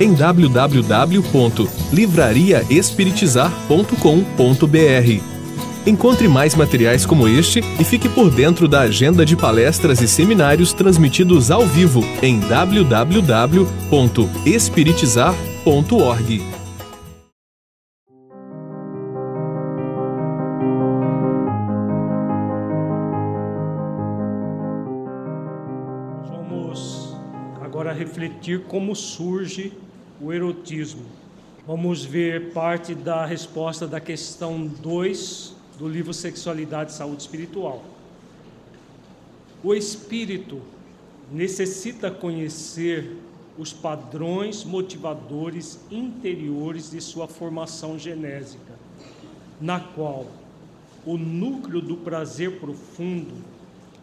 em www.livrariaespiritizar.com.br. Encontre mais materiais como este e fique por dentro da agenda de palestras e seminários transmitidos ao vivo em www.espiritizar.org. refletir como surge o erotismo. Vamos ver parte da resposta da questão 2 do livro Sexualidade e Saúde Espiritual. O espírito necessita conhecer os padrões motivadores interiores de sua formação genésica, na qual o núcleo do prazer profundo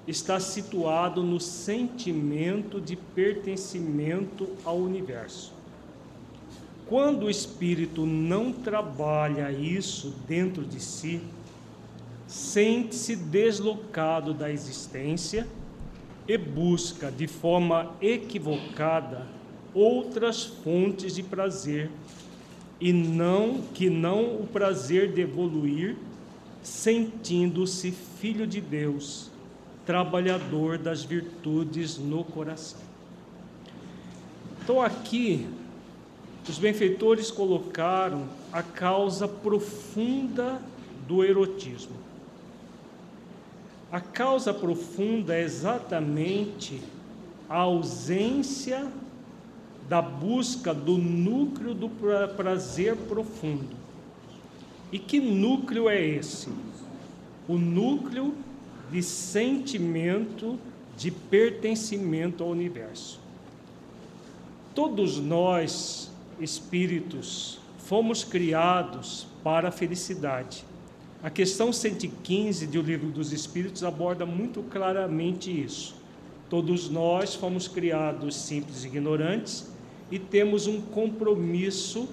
está situado no sentimento de pertencimento ao universo. Quando o espírito não trabalha isso dentro de si, sente-se deslocado da existência e busca de forma equivocada outras fontes de prazer e não que não o prazer de evoluir, sentindo-se filho de Deus, trabalhador das virtudes no coração. Então aqui os benfeitores colocaram a causa profunda do erotismo. A causa profunda é exatamente a ausência da busca do núcleo do prazer profundo. E que núcleo é esse? O núcleo de sentimento de pertencimento ao universo. Todos nós, espíritos, fomos criados para a felicidade. A questão 115 do Livro dos Espíritos aborda muito claramente isso. Todos nós fomos criados simples e ignorantes e temos um compromisso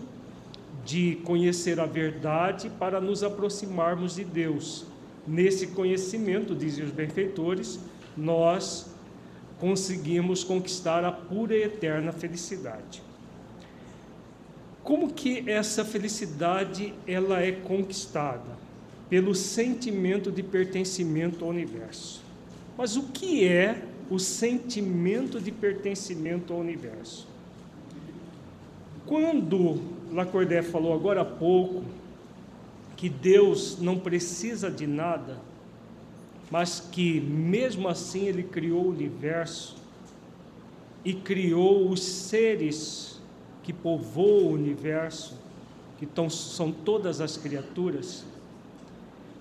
de conhecer a verdade para nos aproximarmos de Deus. Nesse conhecimento, dizem os benfeitores, nós conseguimos conquistar a pura e eterna felicidade. Como que essa felicidade ela é conquistada? Pelo sentimento de pertencimento ao universo. Mas o que é o sentimento de pertencimento ao universo? Quando Lacordaire falou agora há pouco que Deus não precisa de nada, mas que mesmo assim ele criou o universo e criou os seres que povoam o universo, que tão, são todas as criaturas.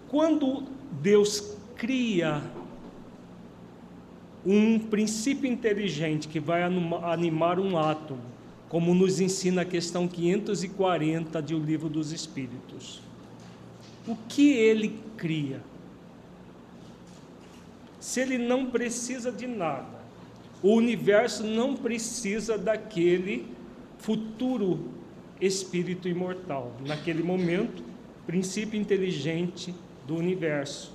Quando Deus cria um princípio inteligente que vai animar um átomo, como nos ensina a questão 540 de O Livro dos Espíritos. O que ele cria? Se ele não precisa de nada, o universo não precisa daquele futuro espírito imortal. Naquele momento, princípio inteligente do universo.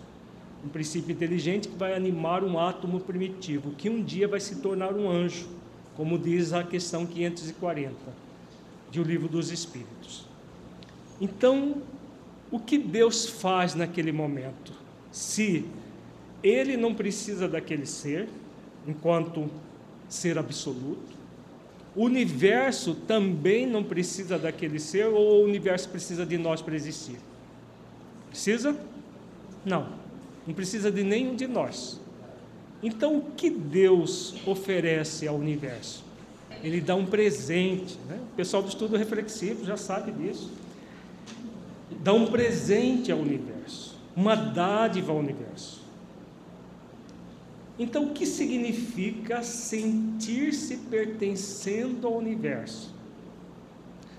Um princípio inteligente que vai animar um átomo primitivo, que um dia vai se tornar um anjo, como diz a questão 540 de O Livro dos Espíritos. Então, o que Deus faz naquele momento? Se ele não precisa daquele ser, enquanto ser absoluto, o universo também não precisa daquele ser, ou o universo precisa de nós para existir? Precisa? Não, não precisa de nenhum de nós. Então, o que Deus oferece ao universo? Ele dá um presente. Né? O pessoal do estudo reflexivo já sabe disso. Dá um presente ao universo, uma dádiva ao universo. Então, o que significa sentir-se pertencendo ao universo?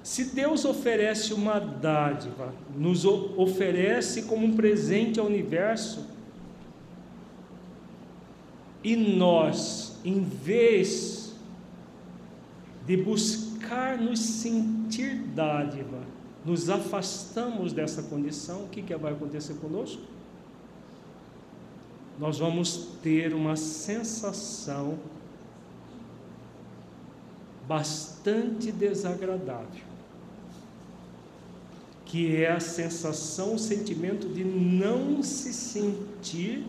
Se Deus oferece uma dádiva, nos oferece como um presente ao universo, e nós, em vez de buscar nos sentir dádiva, nos afastamos dessa condição, o que, que vai acontecer conosco? Nós vamos ter uma sensação bastante desagradável, que é a sensação, o sentimento de não se sentir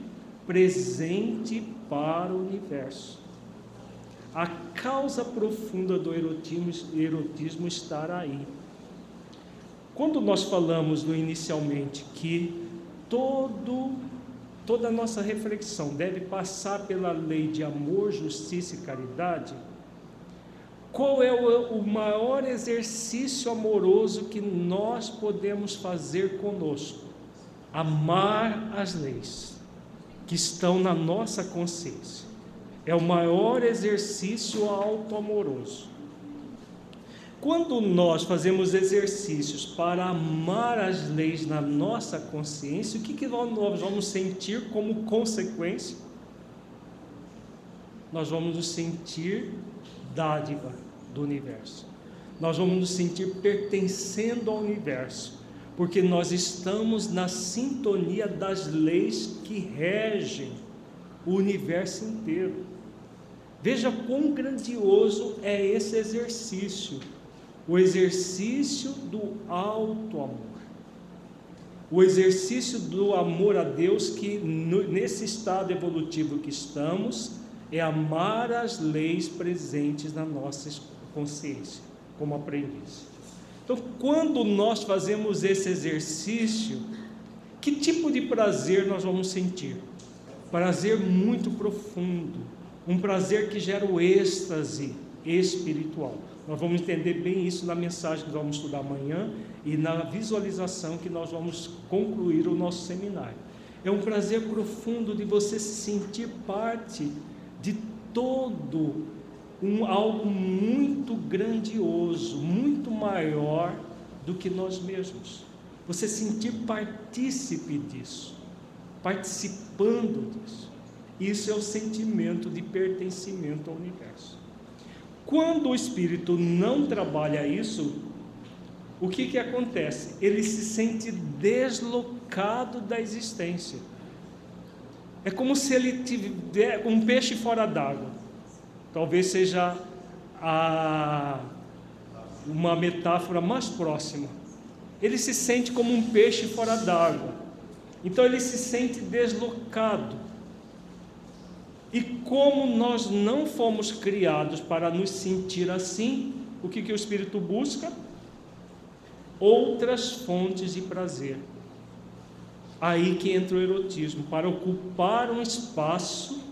presente para o universo. A causa profunda do erotismo, erotismo estará aí. Quando nós falamos no inicialmente que todo toda a nossa reflexão deve passar pela lei de amor, justiça e caridade, qual é o, o maior exercício amoroso que nós podemos fazer conosco? Amar as leis que estão na nossa consciência. É o maior exercício auto-amoroso. Quando nós fazemos exercícios para amar as leis na nossa consciência, o que, que nós vamos sentir como consequência? Nós vamos nos sentir dádiva do universo. Nós vamos nos sentir pertencendo ao universo, porque nós estamos na sintonia das leis que regem o universo inteiro. Veja quão grandioso é esse exercício, o exercício do alto amor. O exercício do amor a Deus que nesse estado evolutivo que estamos é amar as leis presentes na nossa consciência, como aprendiz. Então, quando nós fazemos esse exercício, que tipo de prazer nós vamos sentir? Prazer muito profundo, um prazer que gera o êxtase espiritual. Nós vamos entender bem isso na mensagem que vamos estudar amanhã e na visualização que nós vamos concluir o nosso seminário. É um prazer profundo de você se sentir parte de todo um, algo muito grandioso, muito maior do que nós mesmos. Você sentir partícipe disso, participando disso. Isso é o sentimento de pertencimento ao universo. Quando o espírito não trabalha isso, o que, que acontece? Ele se sente deslocado da existência. É como se ele tivesse um peixe fora d'água. Talvez seja a, uma metáfora mais próxima. Ele se sente como um peixe fora d'água. Então ele se sente deslocado. E como nós não fomos criados para nos sentir assim, o que, que o Espírito busca? Outras fontes de prazer. Aí que entra o erotismo, para ocupar um espaço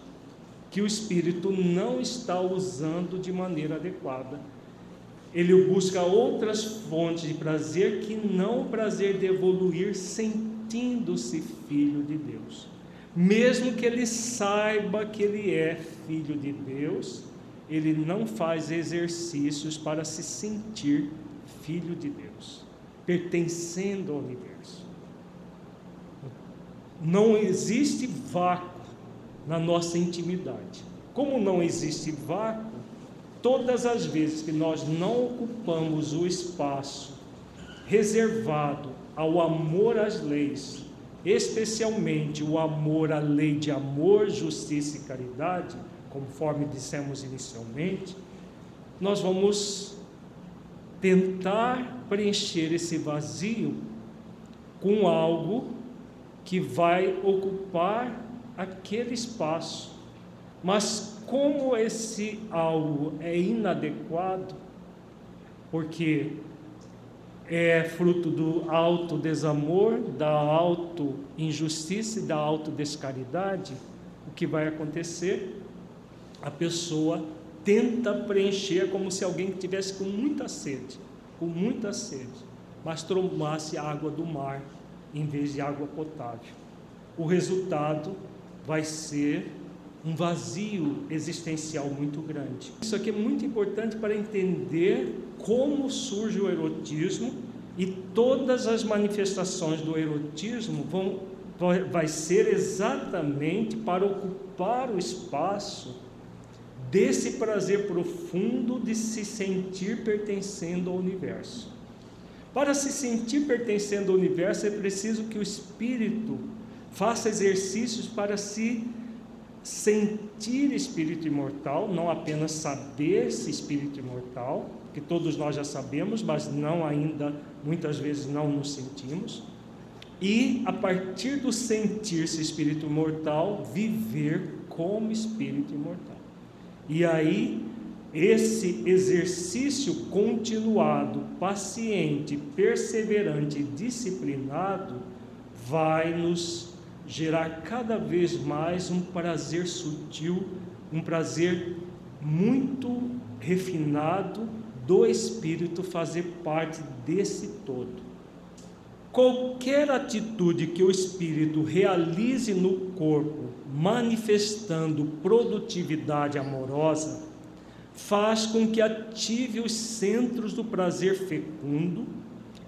que o espírito não está usando de maneira adequada. Ele busca outras fontes de prazer que não o prazer de evoluir sentindo-se filho de Deus. Mesmo que ele saiba que ele é filho de Deus, ele não faz exercícios para se sentir filho de Deus, pertencendo ao universo. Não existe vácuo na nossa intimidade. Como não existe vácuo, todas as vezes que nós não ocupamos o espaço reservado ao amor às leis, especialmente o amor à lei de amor, justiça e caridade, conforme dissemos inicialmente, nós vamos tentar preencher esse vazio com algo que vai ocupar aquele espaço. Mas como esse algo é inadequado, porque é fruto do alto desamor, da auto injustiça e da auto descaridade, o que vai acontecer? A pessoa tenta preencher como se alguém tivesse com muita sede, com muita sede, mas tomasse água do mar em vez de água potável. O resultado vai ser um vazio existencial muito grande. Isso aqui é muito importante para entender como surge o erotismo e todas as manifestações do erotismo vão vai ser exatamente para ocupar o espaço desse prazer profundo de se sentir pertencendo ao universo. Para se sentir pertencendo ao universo é preciso que o espírito faça exercícios para se sentir espírito imortal, não apenas saber-se espírito imortal, que todos nós já sabemos, mas não ainda, muitas vezes não nos sentimos. E a partir do sentir-se espírito imortal, viver como espírito imortal. E aí, esse exercício continuado, paciente, perseverante disciplinado vai nos gerar cada vez mais um prazer sutil, um prazer muito refinado do espírito fazer parte desse todo. Qualquer atitude que o espírito realize no corpo, manifestando produtividade amorosa, faz com que ative os centros do prazer fecundo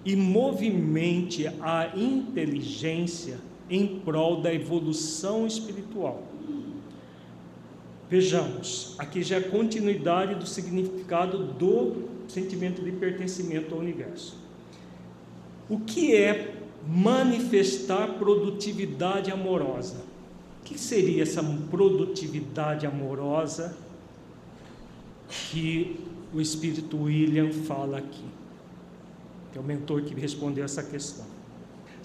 e movimente a inteligência em prol da evolução espiritual. Vejamos, aqui já é continuidade do significado do sentimento de pertencimento ao universo. O que é manifestar produtividade amorosa? O que seria essa produtividade amorosa que o Espírito William fala aqui? Que é o mentor que respondeu essa questão.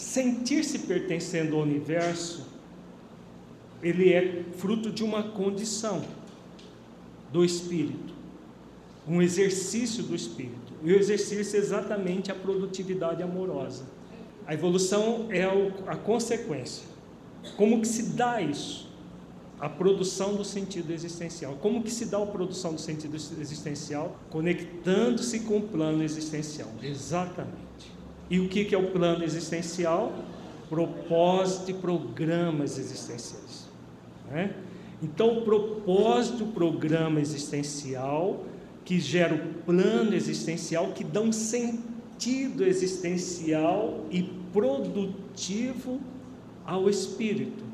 Sentir-se pertencendo ao universo, ele é fruto de uma condição do espírito, um exercício do espírito. E o exercício é exatamente a produtividade amorosa. A evolução é a consequência. Como que se dá isso? A produção do sentido existencial. Como que se dá a produção do sentido existencial? Conectando-se com o plano existencial. Exatamente. E o que é o plano existencial? Propósito e programas existenciais. Né? Então, o propósito, o programa existencial, que gera o plano existencial, que dá um sentido existencial e produtivo ao espírito.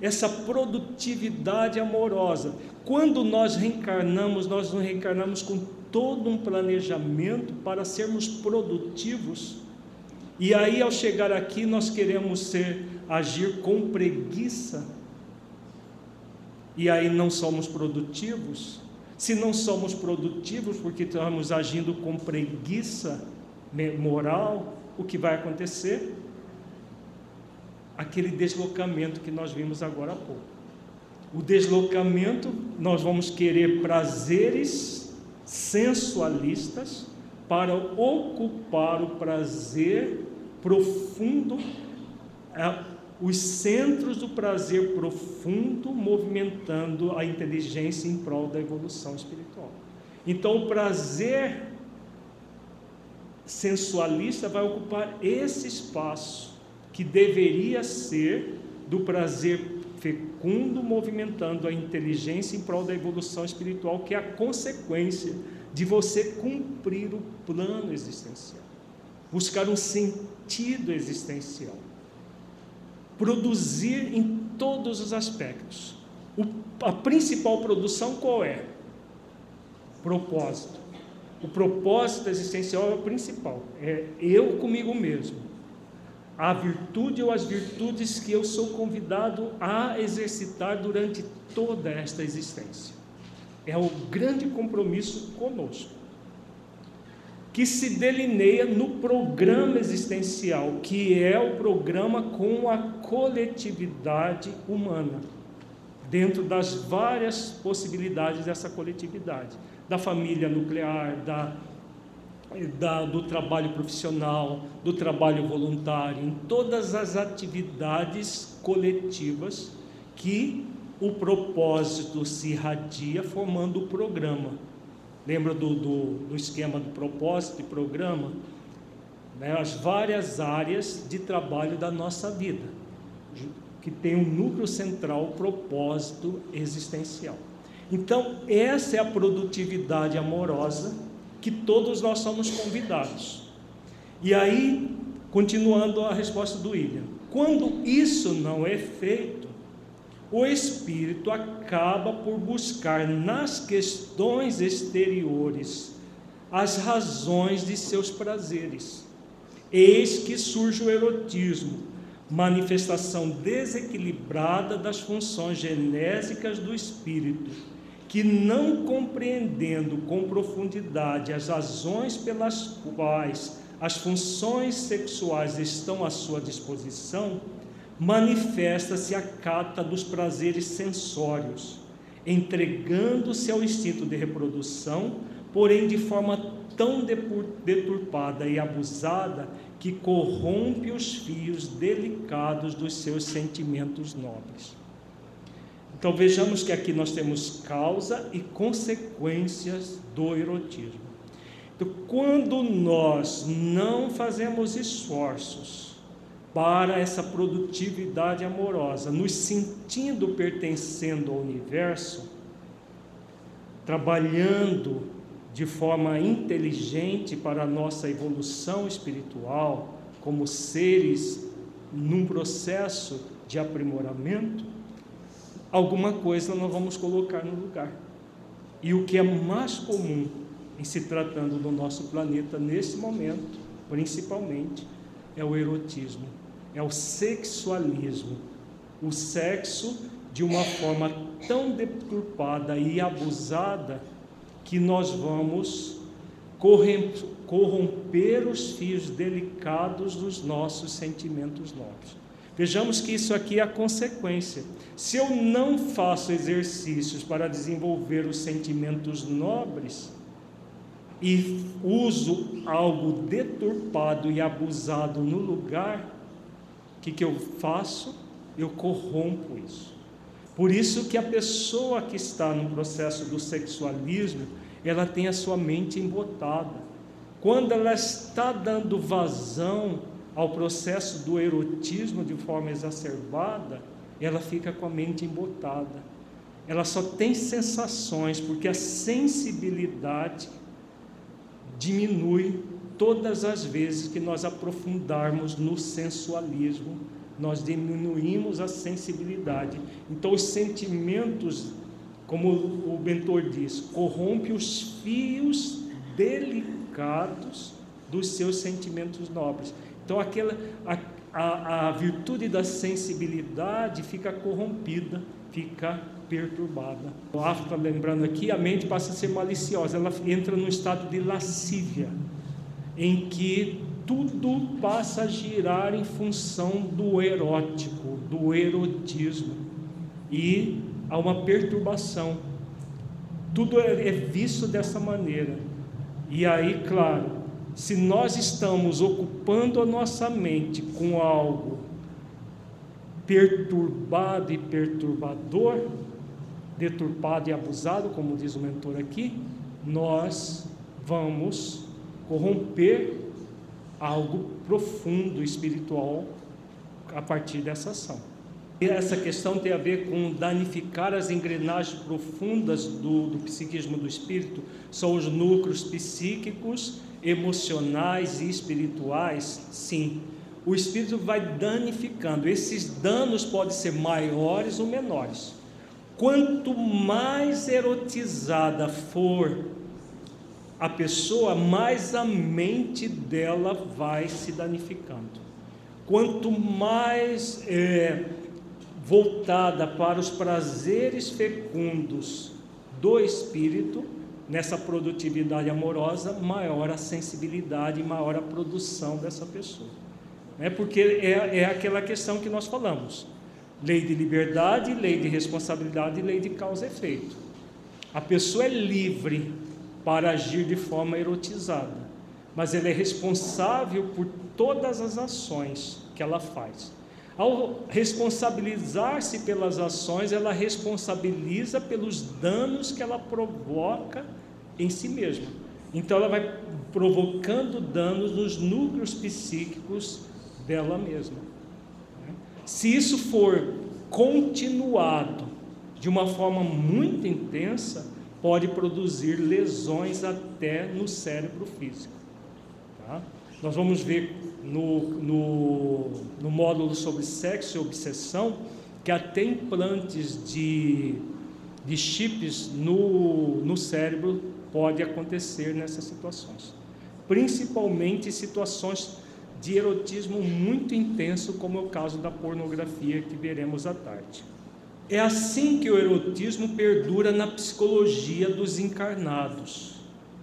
Essa produtividade amorosa. Quando nós reencarnamos, nós nos reencarnamos com todo um planejamento para sermos produtivos e aí, ao chegar aqui, nós queremos ser, agir com preguiça, e aí não somos produtivos. Se não somos produtivos porque estamos agindo com preguiça moral, o que vai acontecer? Aquele deslocamento que nós vimos agora há pouco. O deslocamento, nós vamos querer prazeres sensualistas para ocupar o prazer profundo, é, os centros do prazer profundo movimentando a inteligência em prol da evolução espiritual. Então, o prazer sensualista vai ocupar esse espaço que deveria ser do prazer fecundo movimentando a inteligência em prol da evolução espiritual, que é a consequência de você cumprir o plano existencial, buscar um sentido existencial, produzir em todos os aspectos. O, a principal produção qual é? Propósito. O propósito existencial é o principal, é eu comigo mesmo. A virtude ou as virtudes que eu sou convidado a exercitar durante toda esta existência. É o grande compromisso conosco, que se delineia no programa existencial, que é o programa com a coletividade humana, dentro das várias possibilidades dessa coletividade, da família nuclear, da, da, do trabalho profissional, do trabalho voluntário, em todas as atividades coletivas que o propósito se irradia formando o programa. Lembra do, do, do esquema do propósito e programa? Né? As várias áreas de trabalho da nossa vida, que tem um núcleo central, propósito existencial. Então, essa é a produtividade amorosa que todos nós somos convidados. E aí, continuando a resposta do William, quando isso não é feito, o espírito acaba por buscar nas questões exteriores as razões de seus prazeres. Eis que surge o erotismo, manifestação desequilibrada das funções genésicas do espírito, que não compreendendo com profundidade as razões pelas quais as funções sexuais estão à sua disposição, manifesta-se a cata dos prazeres sensórios, entregando-se ao instinto de reprodução, porém de forma tão deturpada e abusada que corrompe os fios delicados dos seus sentimentos nobres. Então vejamos que aqui nós temos causa e consequências do erotismo. Então, quando nós não fazemos esforços para essa produtividade amorosa, nos sentindo pertencendo ao universo, trabalhando de forma inteligente para a nossa evolução espiritual, como seres num processo de aprimoramento, alguma coisa nós vamos colocar no lugar. E o que é mais comum em se tratando do nosso planeta nesse momento, principalmente, é o erotismo, é o sexualismo. O sexo de uma forma tão deturpada e abusada que nós vamos corromper os fios delicados dos nossos sentimentos novos. Vejamos que isso aqui é a consequência. Se eu não faço exercícios para desenvolver os sentimentos nobres, e uso algo deturpado e abusado no lugar, que, que eu faço? Eu corrompo isso. Por isso que a pessoa que está no processo do sexualismo, ela tem a sua mente embotada. Quando ela está dando vazão ao processo do erotismo de forma exacerbada, ela fica com a mente embotada. Ela só tem sensações, porque a sensibilidade diminui todas as vezes que nós aprofundarmos no sensualismo, nós diminuímos a sensibilidade. Então, os sentimentos, como o mentor diz, corrompe os fios delicados dos seus sentimentos nobres. Então, aquela, a, a, a virtude da sensibilidade fica corrompida, fica perturbada. O África, lembrando aqui, a mente passa a ser maliciosa, ela entra num estado de lascívia, em que tudo passa a girar em função do erótico, do erotismo, e há uma perturbação. Tudo é, é visto dessa maneira. E aí, claro, se nós estamos ocupando a nossa mente com algo perturbado e perturbador, deturpado e abusado, como diz o mentor aqui, nós vamos corromper algo profundo espiritual a partir dessa ação. E essa questão tem a ver com danificar as engrenagens profundas do, do psiquismo do espírito, são os núcleos psíquicos, emocionais e espirituais, sim. O espírito vai danificando. Esses danos podem ser maiores ou menores. Quanto mais erotizada for a pessoa, mais a mente dela vai se danificando. Quanto mais é, voltada para os prazeres fecundos do espírito, nessa produtividade amorosa, maior a sensibilidade e maior a produção dessa pessoa. É porque é, é aquela questão que nós falamos Lei de liberdade, lei de responsabilidade e lei de causa e efeito. A pessoa é livre para agir de forma erotizada, mas ela é responsável por todas as ações que ela faz. Ao responsabilizar-se pelas ações, ela responsabiliza pelos danos que ela provoca em si mesma. Então, ela vai provocando danos nos núcleos psíquicos dela mesma. Se isso for continuado de uma forma muito intensa, pode produzir lesões até no cérebro físico. Tá? Nós vamos ver no, no, no módulo sobre sexo e obsessão que até implantes de, de chips no, no cérebro pode acontecer nessas situações. Principalmente situações de erotismo muito intenso, como é o caso da pornografia que veremos à tarde. É assim que o erotismo perdura na psicologia dos encarnados.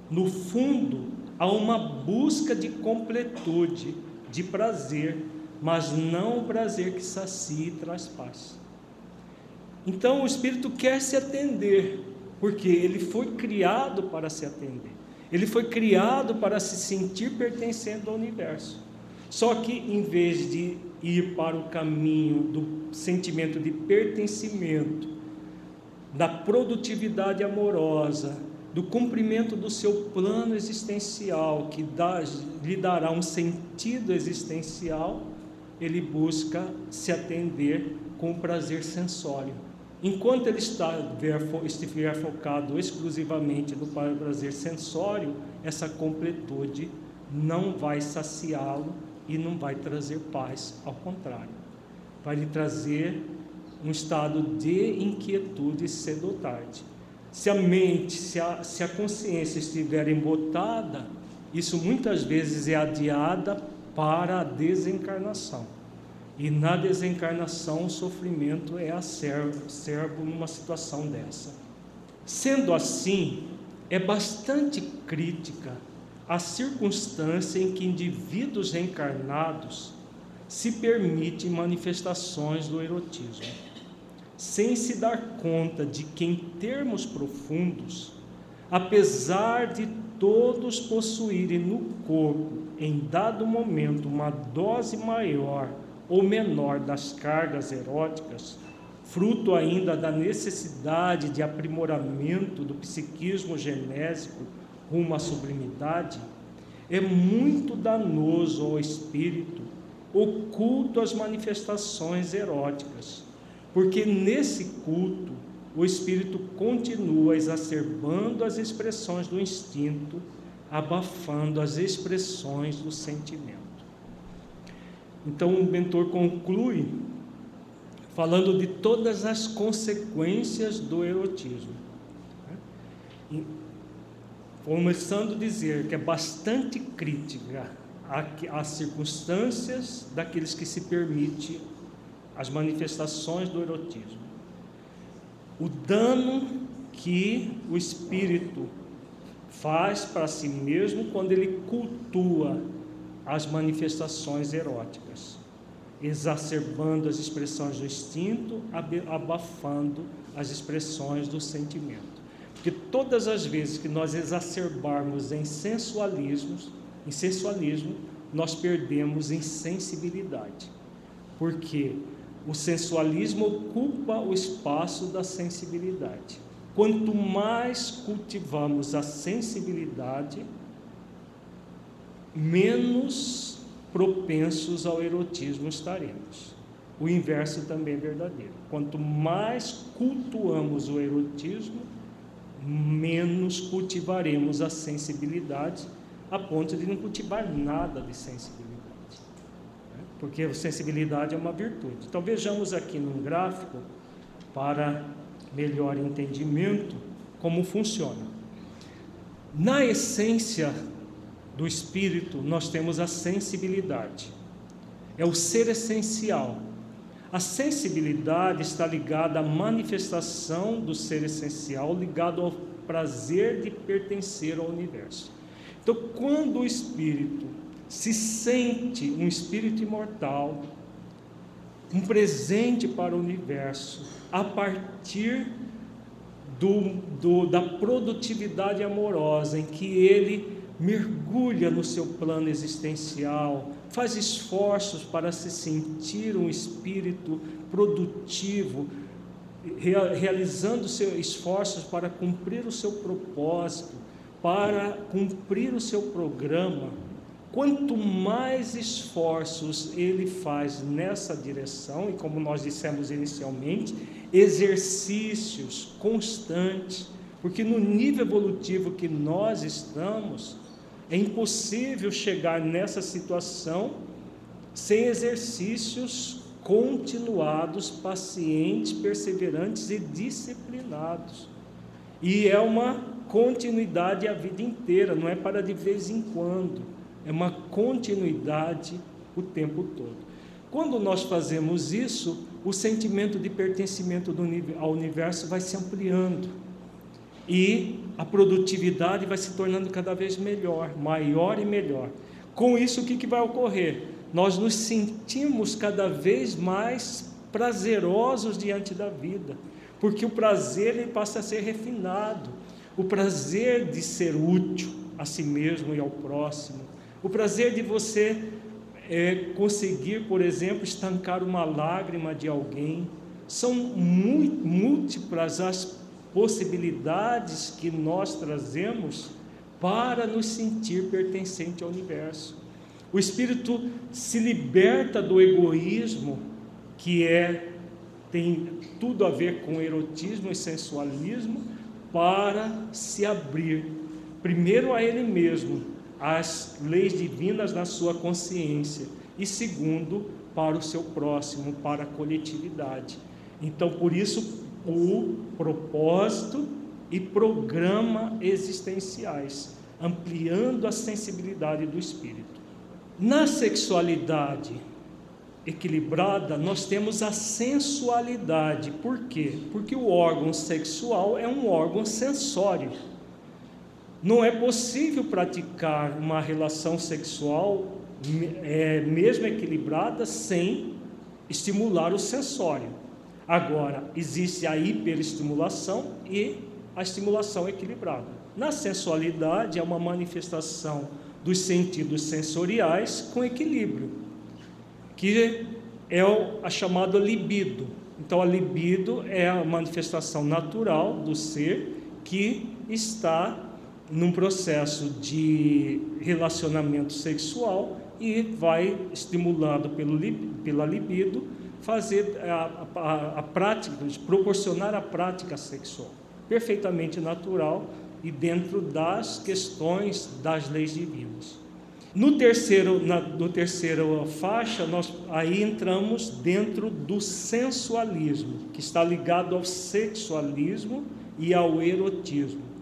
No fundo, há uma busca de completude, de prazer, mas não o prazer que sacia e traz paz. Então o espírito quer se atender, porque ele foi criado para se atender. Ele foi criado para se sentir pertencendo ao universo. Só que em vez de ir para o caminho do sentimento de pertencimento, da produtividade amorosa, do cumprimento do seu plano existencial, que dá, lhe dará um sentido existencial, ele busca se atender com o prazer sensório. Enquanto ele estiver focado exclusivamente no prazer sensório, essa completude não vai saciá-lo e não vai trazer paz, ao contrário, vai lhe trazer um estado de inquietude cedo ou tarde. Se a mente, se a, se a consciência estiver embotada, isso muitas vezes é adiada para a desencarnação. E na desencarnação o sofrimento é acerbo numa situação dessa. Sendo assim, é bastante crítica a circunstância em que indivíduos reencarnados se permitem manifestações do erotismo, sem se dar conta de que, em termos profundos, apesar de todos possuírem no corpo, em dado momento, uma dose maior ou menor das cargas eróticas, fruto ainda da necessidade de aprimoramento do psiquismo genésico rumo à sublimidade, é muito danoso ao espírito, oculto às manifestações eróticas, porque nesse culto o espírito continua exacerbando as expressões do instinto, abafando as expressões do sentimento. Então o mentor conclui falando de todas as consequências do erotismo começando a dizer que é bastante crítica às circunstâncias daqueles que se permite as manifestações do erotismo. O dano que o espírito faz para si mesmo quando ele cultua as manifestações eróticas, exacerbando as expressões do instinto, abafando as expressões do sentimento que todas as vezes que nós exacerbarmos em sensualismos, em sensualismo, nós perdemos em sensibilidade. Porque o sensualismo ocupa o espaço da sensibilidade. Quanto mais cultivamos a sensibilidade, menos propensos ao erotismo estaremos. O inverso também é verdadeiro. Quanto mais cultuamos o erotismo, menos cultivaremos a sensibilidade, a ponto de não cultivar nada de sensibilidade. Né? Porque a sensibilidade é uma virtude. Então vejamos aqui num gráfico, para melhor entendimento, como funciona. Na essência do espírito, nós temos a sensibilidade. É o ser essencial, a sensibilidade está ligada à manifestação do ser essencial, ligado ao prazer de pertencer ao universo. Então, quando o espírito se sente um espírito imortal, um presente para o universo, a partir do, do, da produtividade amorosa, em que ele mergulha no seu plano existencial, faz esforços para se sentir um espírito produtivo, realizando seus esforços para cumprir o seu propósito, para cumprir o seu programa, quanto mais esforços ele faz nessa direção, e como nós dissemos inicialmente, exercícios constantes, porque no nível evolutivo que nós estamos, é impossível chegar nessa situação sem exercícios continuados, pacientes, perseverantes e disciplinados. E é uma continuidade a vida inteira, não é para de vez em quando é uma continuidade o tempo todo. Quando nós fazemos isso, o sentimento de pertencimento ao universo vai se ampliando e a produtividade vai se tornando cada vez melhor, maior e melhor. Com isso, o que, que vai ocorrer? Nós nos sentimos cada vez mais prazerosos diante da vida, porque o prazer ele passa a ser refinado, o prazer de ser útil a si mesmo e ao próximo, o prazer de você é, conseguir, por exemplo, estancar uma lágrima de alguém. São múltiplas as possibilidades que nós trazemos para nos sentir pertencente ao universo. O espírito se liberta do egoísmo, que é tem tudo a ver com erotismo e sensualismo, para se abrir primeiro a ele mesmo as leis divinas na sua consciência e segundo para o seu próximo, para a coletividade. Então, por isso o propósito e programa existenciais, ampliando a sensibilidade do espírito. Na sexualidade equilibrada, nós temos a sensualidade. Por quê? Porque o órgão sexual é um órgão sensório não é possível praticar uma relação sexual, é, mesmo equilibrada, sem estimular o sensório. Agora, existe a hiperestimulação e a estimulação equilibrada. Na sensualidade, é uma manifestação dos sentidos sensoriais com equilíbrio, que é a chamada libido. Então, a libido é a manifestação natural do ser que está num processo de relacionamento sexual e vai estimulado pelo, pela libido fazer a, a, a prática, proporcionar a prática sexual, perfeitamente natural e dentro das questões das leis divinas. No terceiro, na no terceiro faixa, nós aí entramos dentro do sensualismo, que está ligado ao sexualismo e ao erotismo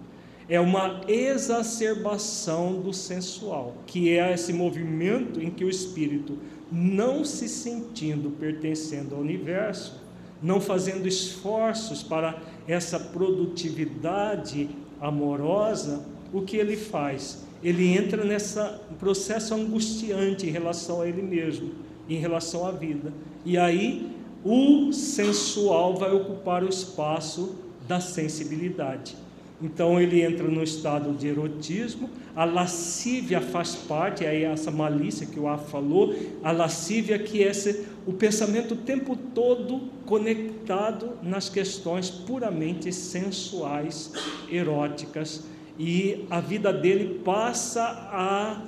é uma exacerbação do sensual, que é esse movimento em que o espírito, não se sentindo pertencendo ao universo, não fazendo esforços para essa produtividade amorosa, o que ele faz? Ele entra nesse processo angustiante em relação a ele mesmo, em relação à vida. E aí o sensual vai ocupar o espaço da sensibilidade. Então ele entra no estado de erotismo, a lascívia faz parte, aí essa malícia que o Af falou, a lascívia que é o pensamento o tempo todo conectado nas questões puramente sensuais, eróticas, e a vida dele passa a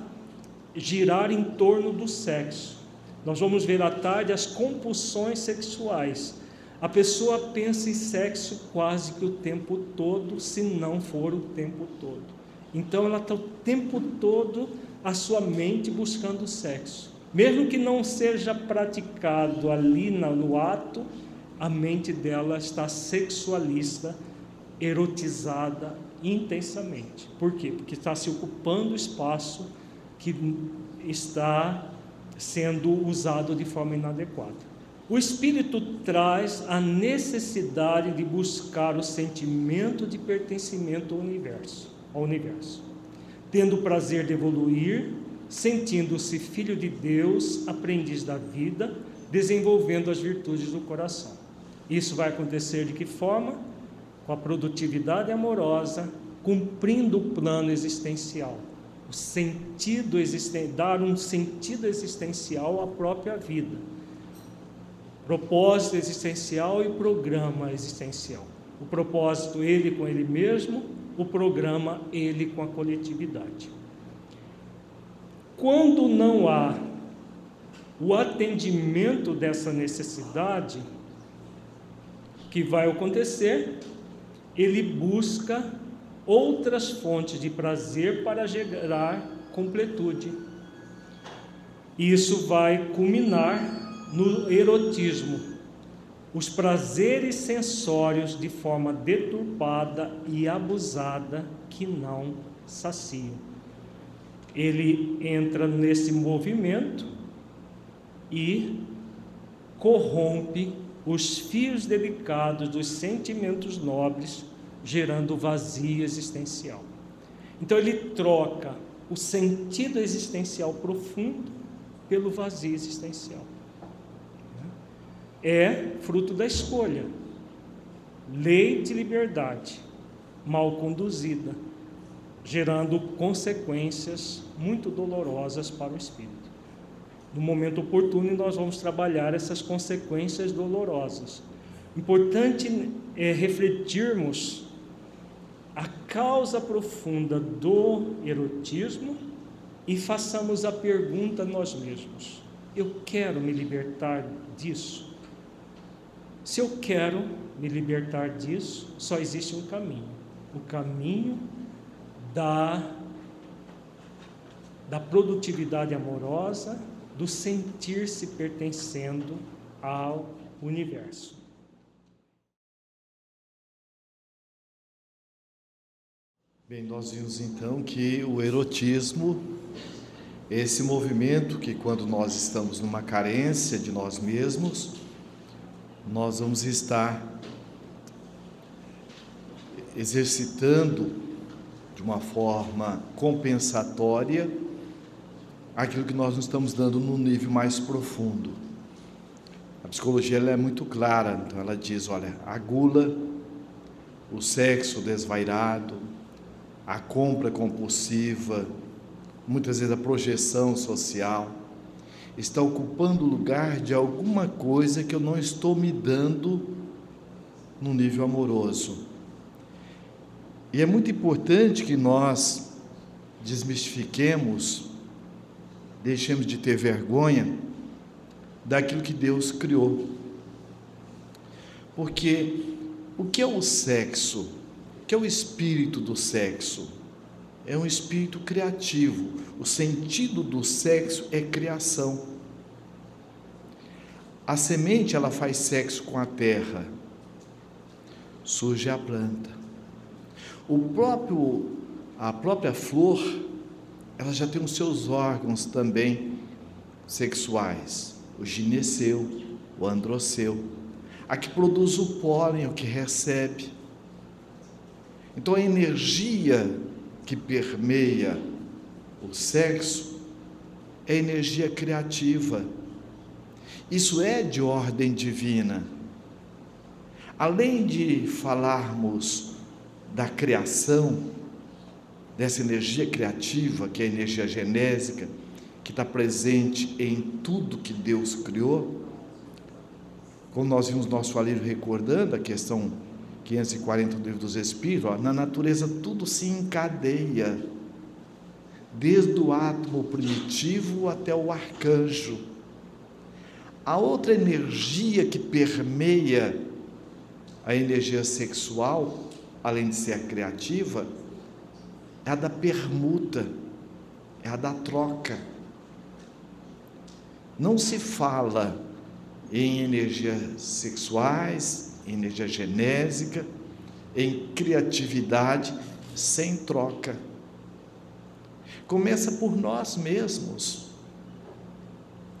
girar em torno do sexo. Nós vamos ver à tarde as compulsões sexuais a pessoa pensa em sexo quase que o tempo todo, se não for o tempo todo. Então ela está o tempo todo a sua mente buscando sexo. Mesmo que não seja praticado ali no ato, a mente dela está sexualista, erotizada intensamente. Por quê? Porque está se ocupando o espaço que está sendo usado de forma inadequada. O Espírito traz a necessidade de buscar o sentimento de pertencimento ao universo, ao universo, tendo o prazer de evoluir, sentindo-se filho de Deus, aprendiz da vida, desenvolvendo as virtudes do coração. Isso vai acontecer de que forma? Com a produtividade amorosa, cumprindo o plano existencial, o sentido existen dar um sentido existencial à própria vida propósito existencial e programa existencial. O propósito, ele com ele mesmo, o programa, ele com a coletividade. Quando não há o atendimento dessa necessidade, que vai acontecer? Ele busca outras fontes de prazer para gerar completude. Isso vai culminar no erotismo os prazeres sensórios de forma deturpada e abusada que não saciam. Ele entra nesse movimento e corrompe os fios delicados dos sentimentos nobres, gerando vazio existencial. Então ele troca o sentido existencial profundo pelo vazio existencial é fruto da escolha. Lei de liberdade mal conduzida, gerando consequências muito dolorosas para o espírito. No momento oportuno, nós vamos trabalhar essas consequências dolorosas. Importante é refletirmos a causa profunda do erotismo e façamos a pergunta a nós mesmos: eu quero me libertar disso? Se eu quero me libertar disso, só existe um caminho: o caminho da, da produtividade amorosa, do sentir-se pertencendo ao universo. Bem, nós vimos então que o erotismo, esse movimento que quando nós estamos numa carência de nós mesmos, nós vamos estar exercitando de uma forma compensatória aquilo que nós não estamos dando no nível mais profundo. A psicologia ela é muito clara, então ela diz, olha, a gula, o sexo desvairado, a compra compulsiva, muitas vezes a projeção social, está ocupando o lugar de alguma coisa que eu não estou me dando no nível amoroso. E é muito importante que nós desmistifiquemos, deixemos de ter vergonha daquilo que Deus criou. Porque o que é o sexo? O que é o espírito do sexo? É um espírito criativo. O sentido do sexo é criação. A semente ela faz sexo com a terra. Surge a planta. O próprio a própria flor ela já tem os seus órgãos também sexuais, o gineceu, o androceu, a que produz o pólen, o que recebe. Então a energia que permeia o sexo é energia criativa. Isso é de ordem divina. Além de falarmos da criação, dessa energia criativa, que é a energia genésica, que está presente em tudo que Deus criou, como nós vimos nosso alívio recordando a questão 540 do livro dos Espíritos, ó, na natureza tudo se encadeia, desde o átomo primitivo até o arcanjo. A outra energia que permeia a energia sexual, além de ser criativa, é a da permuta, é a da troca. Não se fala em energias sexuais, em energia genésica, em criatividade, sem troca. Começa por nós mesmos.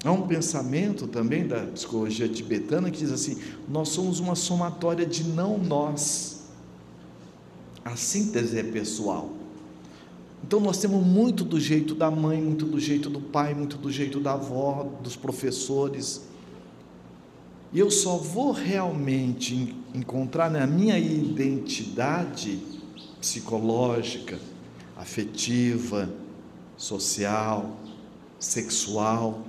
Há um pensamento também da psicologia tibetana que diz assim: nós somos uma somatória de não nós. A síntese é pessoal. Então nós temos muito do jeito da mãe, muito do jeito do pai, muito do jeito da avó, dos professores. E eu só vou realmente encontrar na minha identidade psicológica, afetiva, social, sexual,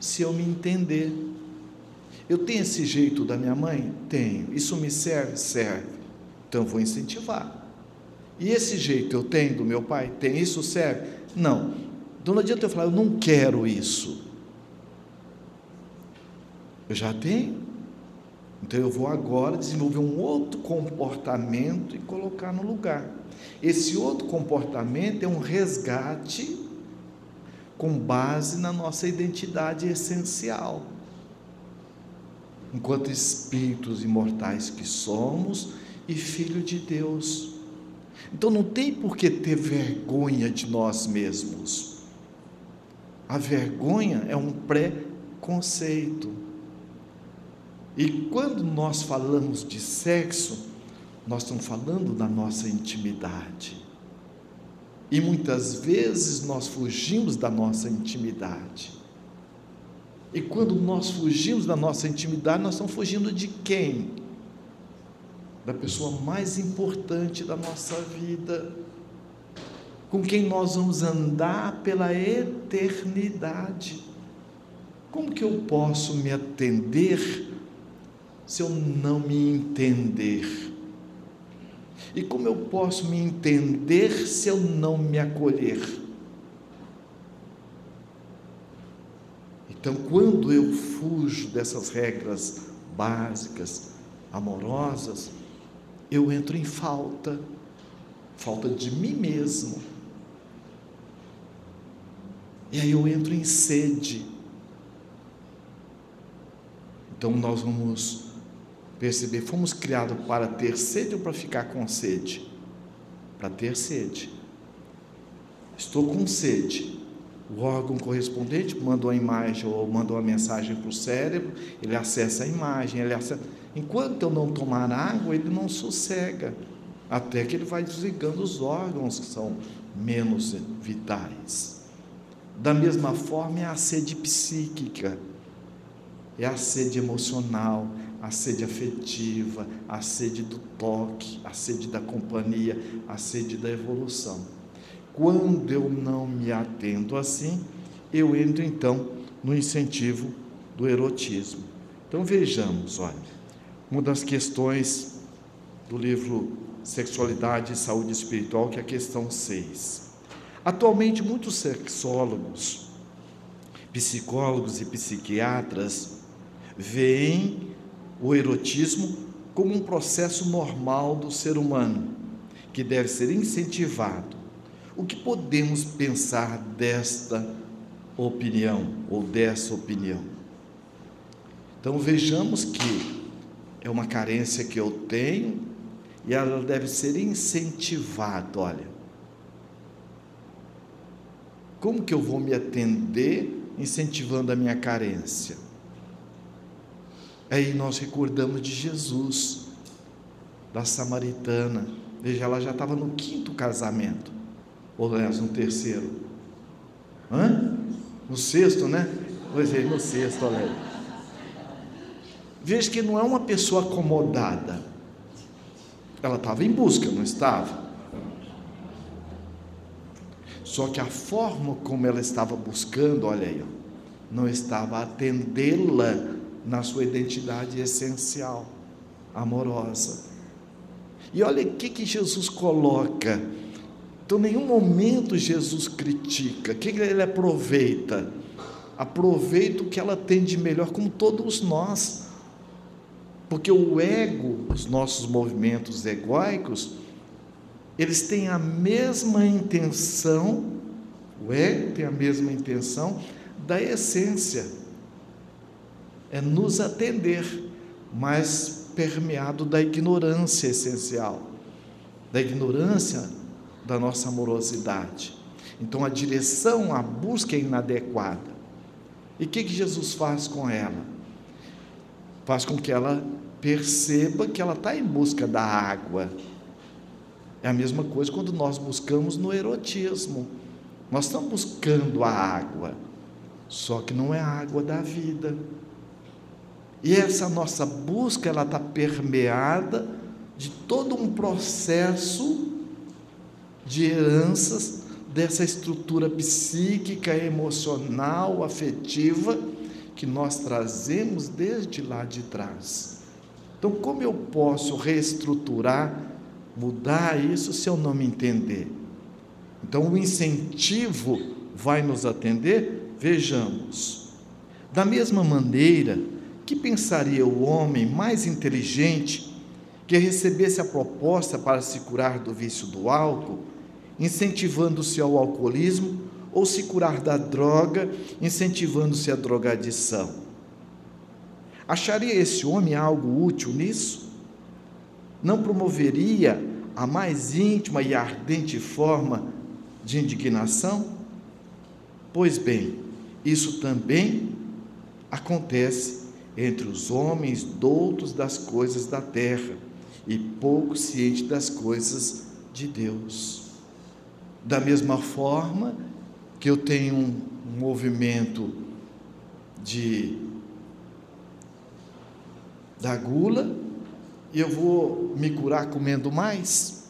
se eu me entender. Eu tenho esse jeito da minha mãe? Tenho. Isso me serve? Serve. Então eu vou incentivar. E esse jeito eu tenho do meu pai? Tem. Isso serve? Não. Então não adianta eu falar, eu não quero isso. Eu já tenho. Então eu vou agora desenvolver um outro comportamento e colocar no lugar. Esse outro comportamento é um resgate com base na nossa identidade essencial. Enquanto espíritos imortais que somos e filho de Deus. Então não tem por que ter vergonha de nós mesmos. A vergonha é um pré-conceito. E quando nós falamos de sexo, nós estamos falando da nossa intimidade. E muitas vezes nós fugimos da nossa intimidade. E quando nós fugimos da nossa intimidade, nós estamos fugindo de quem? Da pessoa mais importante da nossa vida, com quem nós vamos andar pela eternidade. Como que eu posso me atender se eu não me entender? E como eu posso me entender se eu não me acolher? Então, quando eu fujo dessas regras básicas, amorosas, eu entro em falta, falta de mim mesmo. E aí eu entro em sede. Então nós vamos perceber, fomos criados para ter sede ou para ficar com sede? Para ter sede. Estou com sede. O órgão correspondente manda uma imagem ou manda uma mensagem para o cérebro, ele acessa a imagem, ele acessa... enquanto eu não tomar água, ele não sossega, até que ele vai desligando os órgãos que são menos vitais. Da mesma forma é a sede psíquica, é a sede emocional, a sede afetiva, a sede do toque, a sede da companhia, a sede da evolução. Quando eu não me atendo assim, eu entro então no incentivo do erotismo. Então vejamos, olha, uma das questões do livro Sexualidade e Saúde Espiritual, que é a questão 6. Atualmente, muitos sexólogos, psicólogos e psiquiatras veem o erotismo como um processo normal do ser humano, que deve ser incentivado. O que podemos pensar desta opinião ou dessa opinião? Então vejamos que é uma carência que eu tenho e ela deve ser incentivada. Olha, como que eu vou me atender incentivando a minha carência? Aí nós recordamos de Jesus, da samaritana. Veja, ela já estava no quinto casamento, ou aliás, no terceiro. Hã? No sexto, né? Pois é, no sexto, olha. Veja que não é uma pessoa acomodada. Ela estava em busca, não estava? Só que a forma como ela estava buscando, olha aí, não estava atendê-la na sua identidade essencial, amorosa. E olha o que, que Jesus coloca. Então, em nenhum momento Jesus critica. O que ele aproveita? Aproveita o que ela tem de melhor, como todos nós. Porque o ego, os nossos movimentos egóicos, eles têm a mesma intenção, o ego tem a mesma intenção da essência é nos atender, mas permeado da ignorância essencial, da ignorância da nossa amorosidade. Então a direção, a busca é inadequada. E o que, que Jesus faz com ela? Faz com que ela perceba que ela está em busca da água. É a mesma coisa quando nós buscamos no erotismo. Nós estamos buscando a água, só que não é a água da vida. E essa nossa busca, ela está permeada de todo um processo de heranças dessa estrutura psíquica, emocional, afetiva que nós trazemos desde lá de trás. Então, como eu posso reestruturar, mudar isso se eu não me entender? Então, o incentivo vai nos atender? Vejamos. Da mesma maneira, que pensaria o homem mais inteligente que recebesse a proposta para se curar do vício do álcool, incentivando-se ao alcoolismo, ou se curar da droga, incentivando-se à drogadição? Acharia esse homem algo útil nisso? Não promoveria a mais íntima e ardente forma de indignação? Pois bem, isso também acontece entre os homens doutos das coisas da terra e pouco cientes das coisas de Deus. Da mesma forma que eu tenho um movimento de da gula, eu vou me curar comendo mais.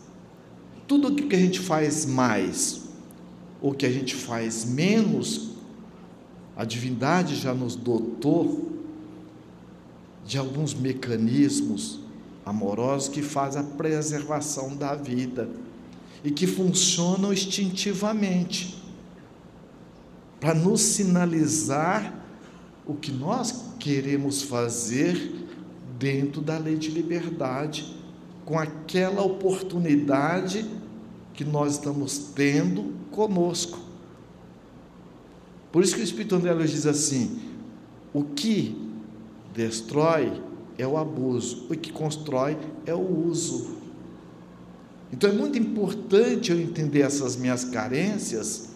Tudo o que a gente faz mais, ou que a gente faz menos, a divindade já nos dotou de alguns mecanismos amorosos que fazem a preservação da vida e que funcionam instintivamente para nos sinalizar o que nós queremos fazer dentro da lei de liberdade, com aquela oportunidade que nós estamos tendo conosco. Por isso que o Espírito André diz assim: o que destrói é o abuso, o que constrói é o uso. Então é muito importante eu entender essas minhas carências,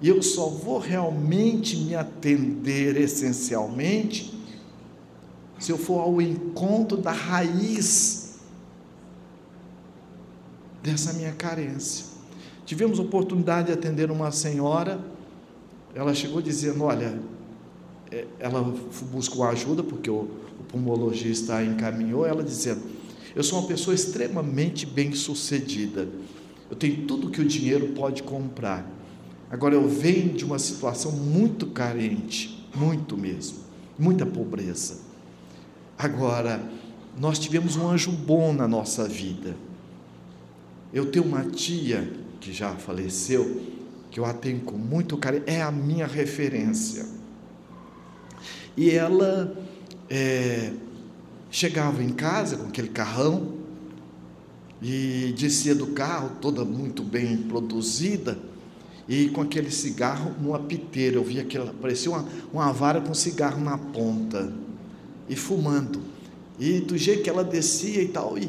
e eu só vou realmente me atender essencialmente se eu for ao encontro da raiz dessa minha carência. Tivemos oportunidade de atender uma senhora, ela chegou dizendo: Olha, ela buscou ajuda porque o, o pulmologista a encaminhou, ela dizendo: Eu sou uma pessoa extremamente bem sucedida, eu tenho tudo que o dinheiro pode comprar. Agora eu venho de uma situação muito carente, muito mesmo, muita pobreza. Agora, nós tivemos um anjo bom na nossa vida. Eu tenho uma tia que já faleceu, que eu a tenho com muito carinho, é a minha referência. E ela é, chegava em casa com aquele carrão e descia do carro, toda muito bem produzida, e com aquele cigarro numa piteira. Eu via que parecia uma, uma vara com cigarro na ponta e fumando. E do jeito que ela descia e tal, e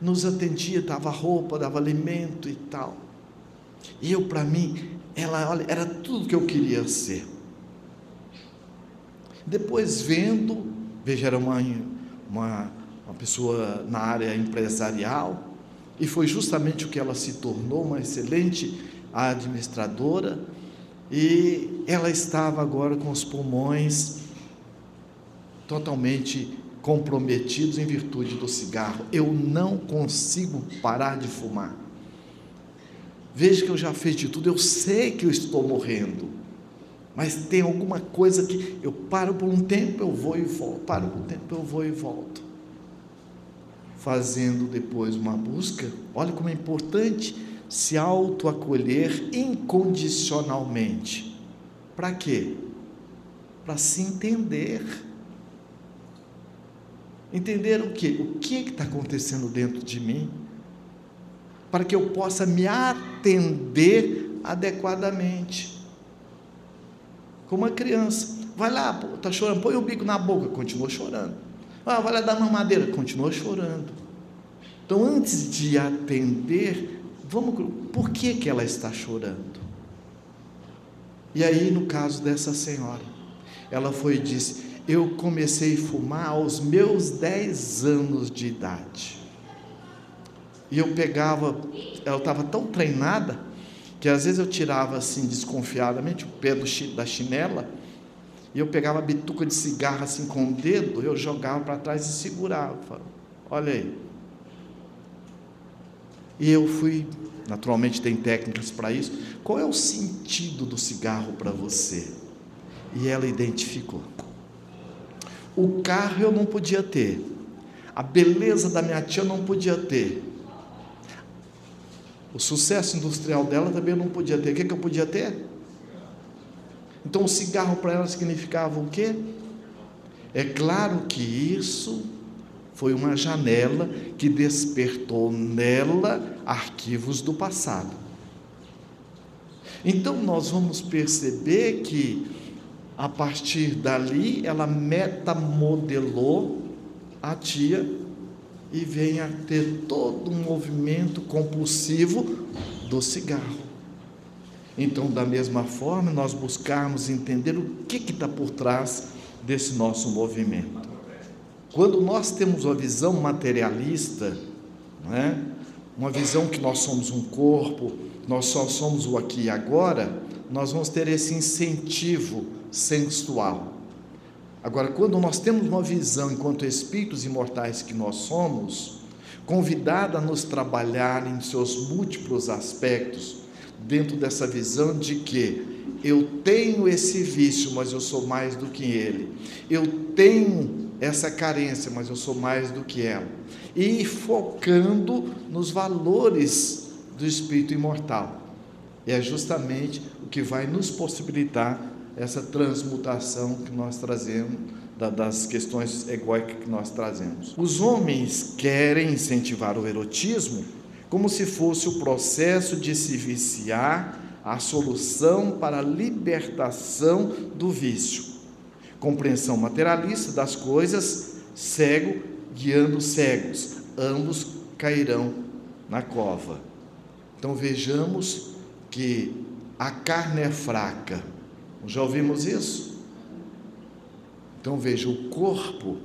nos atendia, dava roupa, dava alimento e tal. E eu, para mim, ela, olha, era tudo que eu queria ser. Depois, vendo, veja, era uma, uma, uma pessoa na área empresarial, e foi justamente o que ela se tornou, uma excelente administradora, e ela estava agora com os pulmões totalmente comprometidos em virtude do cigarro. Eu não consigo parar de fumar. Veja que eu já fiz de tudo, eu sei que eu estou morrendo, mas tem alguma coisa que eu paro por um tempo, eu vou e volto, paro por um tempo, eu vou e volto. Fazendo depois uma busca, olha como é importante se autoacolher incondicionalmente. Para quê? Para se entender Entender o que? O que está acontecendo dentro de mim? Para que eu possa me atender adequadamente. Como uma criança. Vai lá, está chorando, põe o bico na boca, continua chorando. Ah, vai lá dar mamadeira, continua chorando. Então, antes de atender, vamos, por que, que ela está chorando? E aí, no caso dessa senhora, ela foi e disse: eu comecei a fumar aos meus 10 anos de idade. E eu pegava, eu estava tão treinada, que às vezes eu tirava assim desconfiadamente o pé do, da chinela, e eu pegava a bituca de cigarro assim com o dedo, eu jogava para trás e segurava. Olha aí. E eu fui, naturalmente tem técnicas para isso. Qual é o sentido do cigarro para você? E ela identificou. O carro eu não podia ter. A beleza da minha tia eu não podia ter. O sucesso industrial dela também eu não podia ter. O que, que eu podia ter? Então o cigarro para ela significava o quê? É claro que isso foi uma janela que despertou nela arquivos do passado. Então nós vamos perceber que a partir dali ela metamodelou a tia e vem a ter todo um movimento compulsivo do cigarro. Então, da mesma forma, nós buscarmos entender o que está por trás desse nosso movimento. Quando nós temos uma visão materialista, não é? uma visão que nós somos um corpo, nós só somos o aqui e agora, nós vamos ter esse incentivo sensual. Agora, quando nós temos uma visão enquanto espíritos imortais que nós somos, convidada a nos trabalhar em seus múltiplos aspectos, dentro dessa visão de que eu tenho esse vício, mas eu sou mais do que ele. Eu tenho essa carência, mas eu sou mais do que ela. E focando nos valores do espírito imortal. E é justamente o que vai nos possibilitar essa transmutação que nós trazemos das questões egóicas que nós trazemos. Os homens querem incentivar o erotismo como se fosse o processo de se viciar a solução para a libertação do vício. Compreensão materialista das coisas, cego guiando cegos, ambos cairão na cova. Então vejamos que a carne é fraca. Já ouvimos isso? Então veja, o corpo,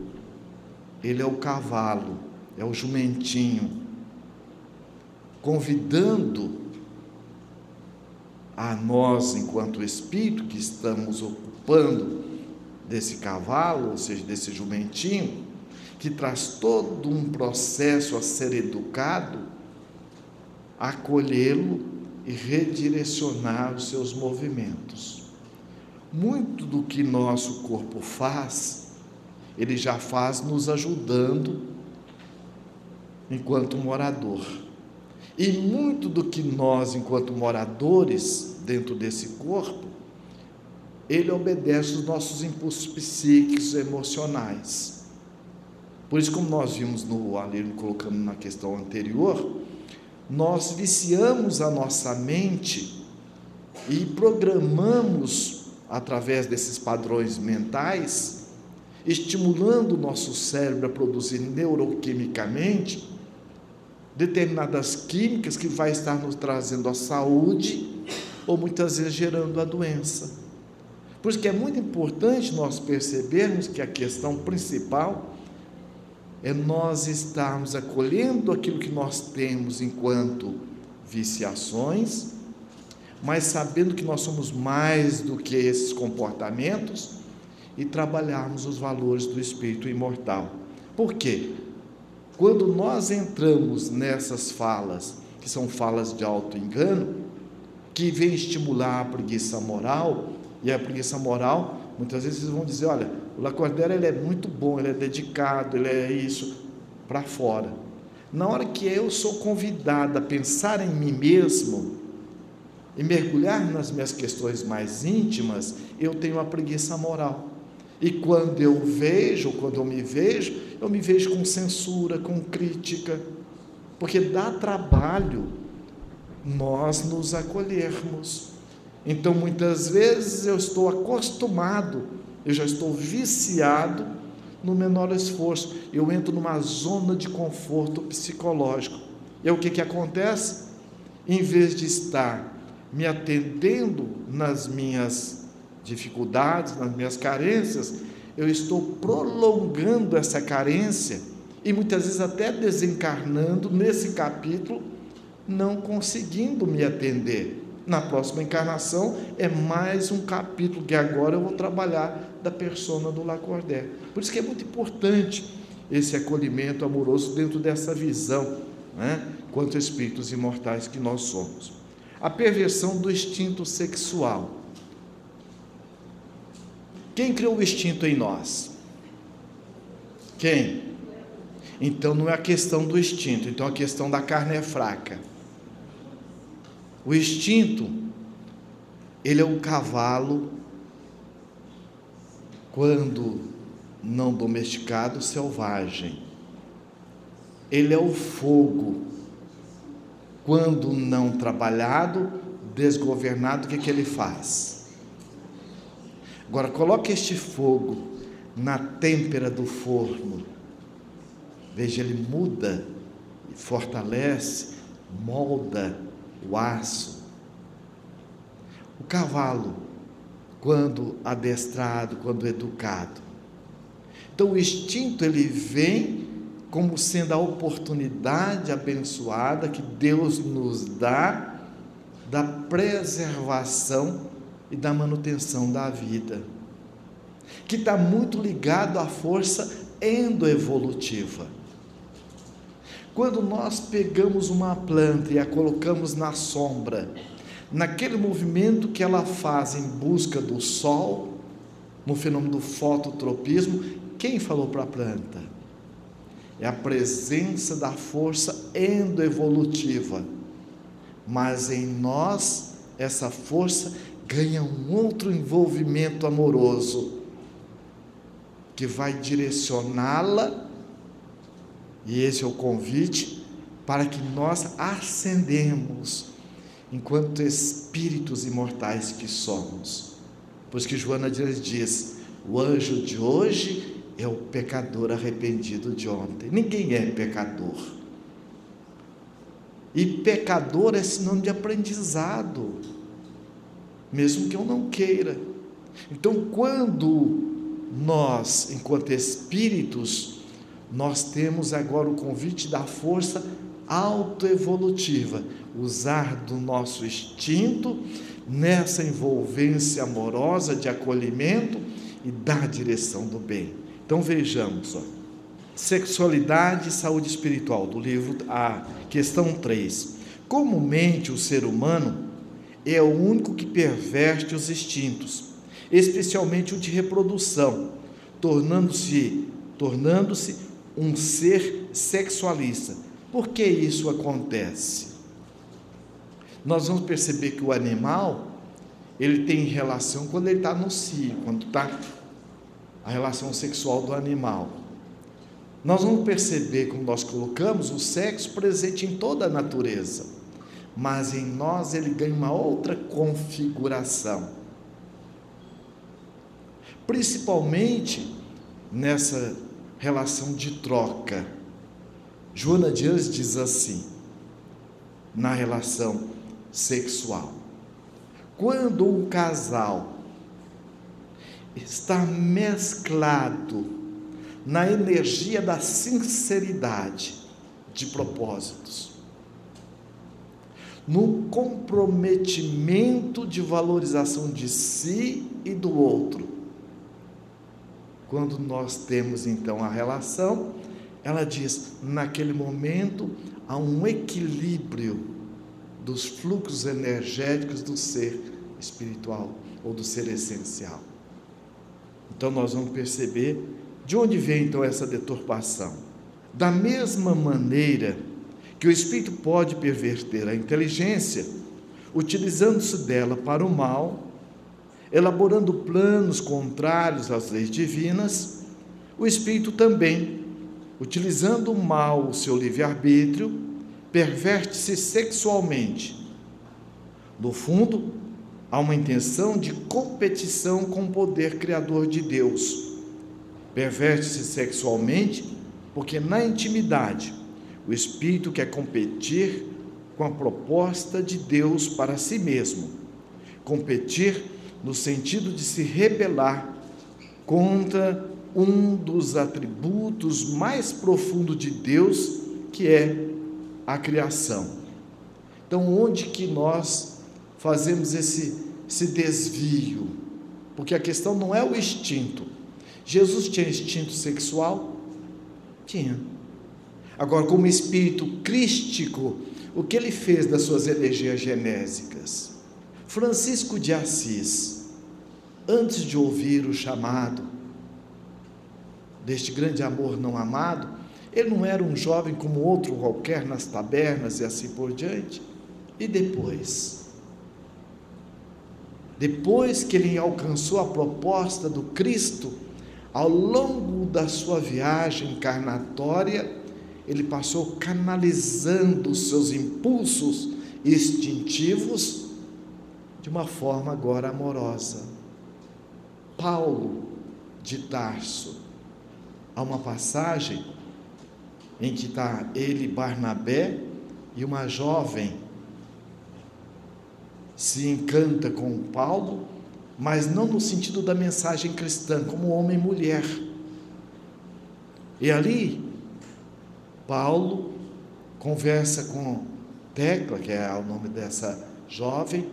ele é o cavalo, é o jumentinho, convidando a nós, enquanto espírito, que estamos ocupando desse cavalo, ou seja, desse jumentinho, que traz todo um processo a ser educado, acolhê-lo e redirecionar os seus movimentos. Muito do que nosso corpo faz, ele já faz nos ajudando enquanto morador. E muito do que nós, enquanto moradores dentro desse corpo, ele obedece os nossos impulsos psíquicos emocionais. Por isso, como nós vimos no ali colocando na questão anterior, nós viciamos a nossa mente e programamos através desses padrões mentais, estimulando o nosso cérebro a produzir neuroquimicamente determinadas químicas que vai estar nos trazendo a saúde ou muitas vezes gerando a doença. Por isso que é muito importante nós percebermos que a questão principal é nós estarmos acolhendo aquilo que nós temos enquanto viciações, mas sabendo que nós somos mais do que esses comportamentos e trabalharmos os valores do espírito imortal. Por quê? Quando nós entramos nessas falas, que são falas de auto-engano, que vem estimular a preguiça moral, e a preguiça moral, muitas vezes vocês vão dizer, olha, o Lacordaire ele é muito bom, ele é dedicado, ele é isso, para fora. Na hora que eu sou convidado a pensar em mim mesmo e mergulhar nas minhas questões mais íntimas, eu tenho a preguiça moral. E quando eu vejo, quando eu me vejo, eu me vejo com censura, com crítica, porque dá trabalho nós nos acolhermos. Então, muitas vezes eu estou acostumado, eu já estou viciado no menor esforço, eu entro numa zona de conforto psicológico. E o que, que acontece? Em vez de estar me atendendo nas minhas dificuldades, nas minhas carências, eu estou prolongando essa carência e muitas vezes até desencarnando nesse capítulo, não conseguindo me atender. Na próxima encarnação é mais um capítulo que agora eu vou trabalhar da persona do Lacordaire. Por isso que é muito importante esse acolhimento amoroso dentro dessa visão, né, quanto espíritos imortais que nós somos. A perversão do instinto sexual. Quem criou o instinto em nós? Quem? Então não é a questão do instinto, então a questão da carne é fraca. O instinto, ele é o cavalo quando não domesticado, selvagem. Ele é o fogo. Quando não trabalhado, desgovernado, o que, que ele faz? Agora, coloque este fogo na têmpera do forno. Veja, ele muda, fortalece, molda o aço. O cavalo, quando adestrado, quando educado. Então, o instinto ele vem como sendo a oportunidade abençoada que Deus nos dá da preservação e da manutenção da vida, que está muito ligado à força endoevolutiva. Quando nós pegamos uma planta e a colocamos na sombra, naquele movimento que ela faz em busca do sol, no fenômeno do fototropismo, quem falou para a planta? É a presença da força endoevolutiva mas em nós essa força ganha um outro envolvimento amoroso que vai direcioná-la, e esse é o convite, para que nós ascendemos enquanto espíritos imortais que somos. Pois que Joana diz: o anjo de hoje é o pecador arrependido de ontem. Ninguém é pecador. E pecador é sinônimo de aprendizado, mesmo que eu não queira. Então, quando nós, enquanto espíritos, nós temos agora o convite da força autoevolutiva, usar do nosso instinto nessa envolvência amorosa de acolhimento e da direção do bem. Então vejamos, ó. Sexualidade e Saúde Espiritual, do livro A Questão 3. Comumente o ser humano é o único que perverte os instintos, especialmente o de reprodução, tornando-se tornando-se um ser sexualista. Por que isso acontece? Nós vamos perceber que o animal ele tem relação quando ele está no cio, quando está a relação sexual do animal. Nós vamos perceber, como nós colocamos, o sexo presente em toda a natureza, mas em nós ele ganha uma outra configuração. Principalmente nessa relação de troca. Joana Dias diz assim, na relação sexual: quando um casal está mesclado na energia da sinceridade de propósitos, no comprometimento de valorização de si e do outro. Quando nós temos então a relação, ela diz: naquele momento há um equilíbrio dos fluxos energéticos do ser espiritual ou do ser essencial. Então nós vamos perceber de onde vem então essa deturpação? Da mesma maneira que o espírito pode perverter a inteligência, utilizando-se dela para o mal, elaborando planos contrários às leis divinas, o espírito também, utilizando o mal o seu livre-arbítrio, perverte-se sexualmente. No fundo, há uma intenção de competição com o poder criador de Deus perverte-se sexualmente porque na intimidade o espírito quer competir com a proposta de Deus para si mesmo. Competir no sentido de se rebelar contra um dos atributos mais profundos de Deus, que é a criação. Então, onde que nós fazemos esse, esse desvio? Porque a questão não é o instinto, Jesus tinha instinto sexual? Tinha. Agora, como espírito crístico, o que ele fez das suas energias genésicas? Francisco de Assis, antes de ouvir o chamado deste grande amor não amado, ele não era um jovem como outro qualquer nas tabernas e assim por diante. E depois? Depois que ele alcançou a proposta do Cristo, Ao longo da sua viagem encarnatória, ele passou canalizando os seus impulsos instintivos de uma forma agora amorosa. Paulo de Tarso, há uma passagem em que está ele, Barnabé e uma jovem se encanta com Paulo, mas não no sentido da mensagem cristã, como homem e mulher. E ali, Paulo conversa com Tecla, que é o nome dessa jovem,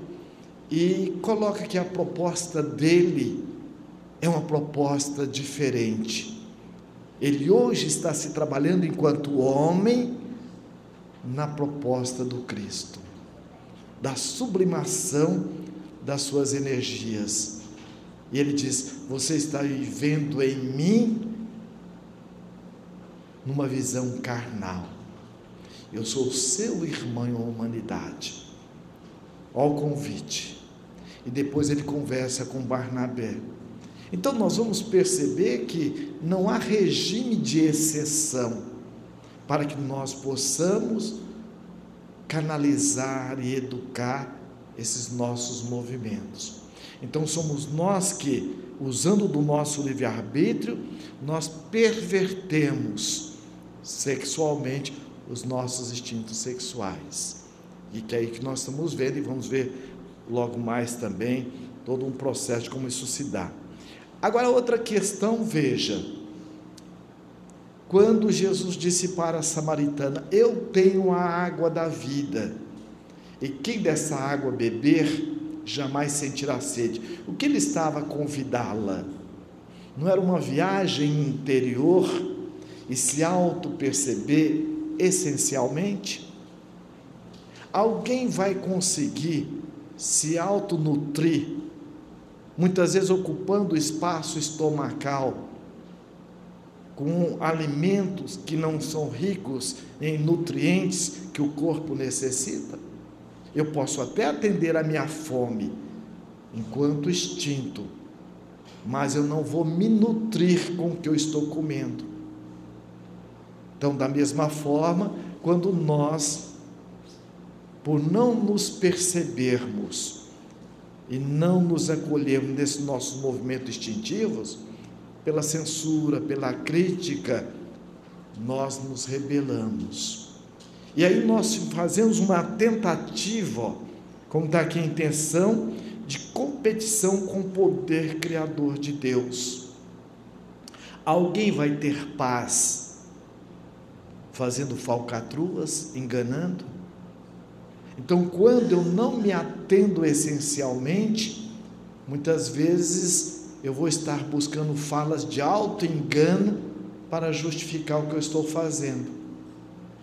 e coloca que a proposta dele é uma proposta diferente. Ele hoje está se trabalhando enquanto homem na proposta do Cristo, da sublimação das suas energias. E ele diz: Você está vivendo em mim numa visão carnal. Eu sou seu irmão em humanidade. Olha o convite. E depois ele conversa com Barnabé. Então nós vamos perceber que não há regime de exceção para que nós possamos canalizar e educar esses nossos movimentos. Então somos nós que, usando do nosso livre-arbítrio, nós pervertemos sexualmente os nossos instintos sexuais. E que é aí que nós estamos vendo e vamos ver logo mais também todo um processo de como isso se dá. Agora outra questão, veja, quando Jesus disse para a samaritana: Eu tenho a água da vida, e quem dessa água beber jamais sentirá sede. O que ele estava a convidá-la? Não era uma viagem interior e se auto-perceber essencialmente? Alguém vai conseguir se auto-nutrir, muitas vezes ocupando o espaço estomacal, com alimentos que não são ricos em nutrientes que o corpo necessita. Eu posso até atender a minha fome enquanto instinto, mas eu não vou me nutrir com o que eu estou comendo. Então, da mesma forma, quando nós, por não nos percebermos e não nos acolhermos nesses nossos movimentos instintivos, pela censura, pela crítica, nós nos rebelamos. E aí nós fazemos uma tentativa, como está aqui a intenção, de competição com o poder criador de Deus. Alguém vai ter paz fazendo falcatruas, enganando? Então, quando eu não me atendo essencialmente, muitas vezes eu vou estar buscando falas de alto engano para justificar o que eu estou fazendo.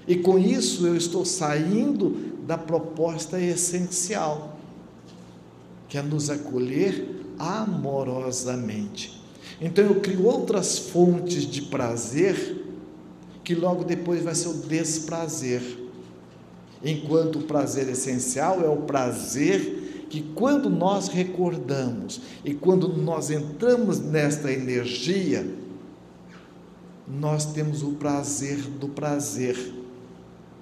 E com isso eu estou saindo da proposta essencial, que é nos acolher amorosamente. Então eu crio outras fontes de prazer, que logo depois vai ser o desprazer. Enquanto o prazer essencial é o prazer que quando nós recordamos e quando nós entramos nesta energia, nós temos o prazer do prazer,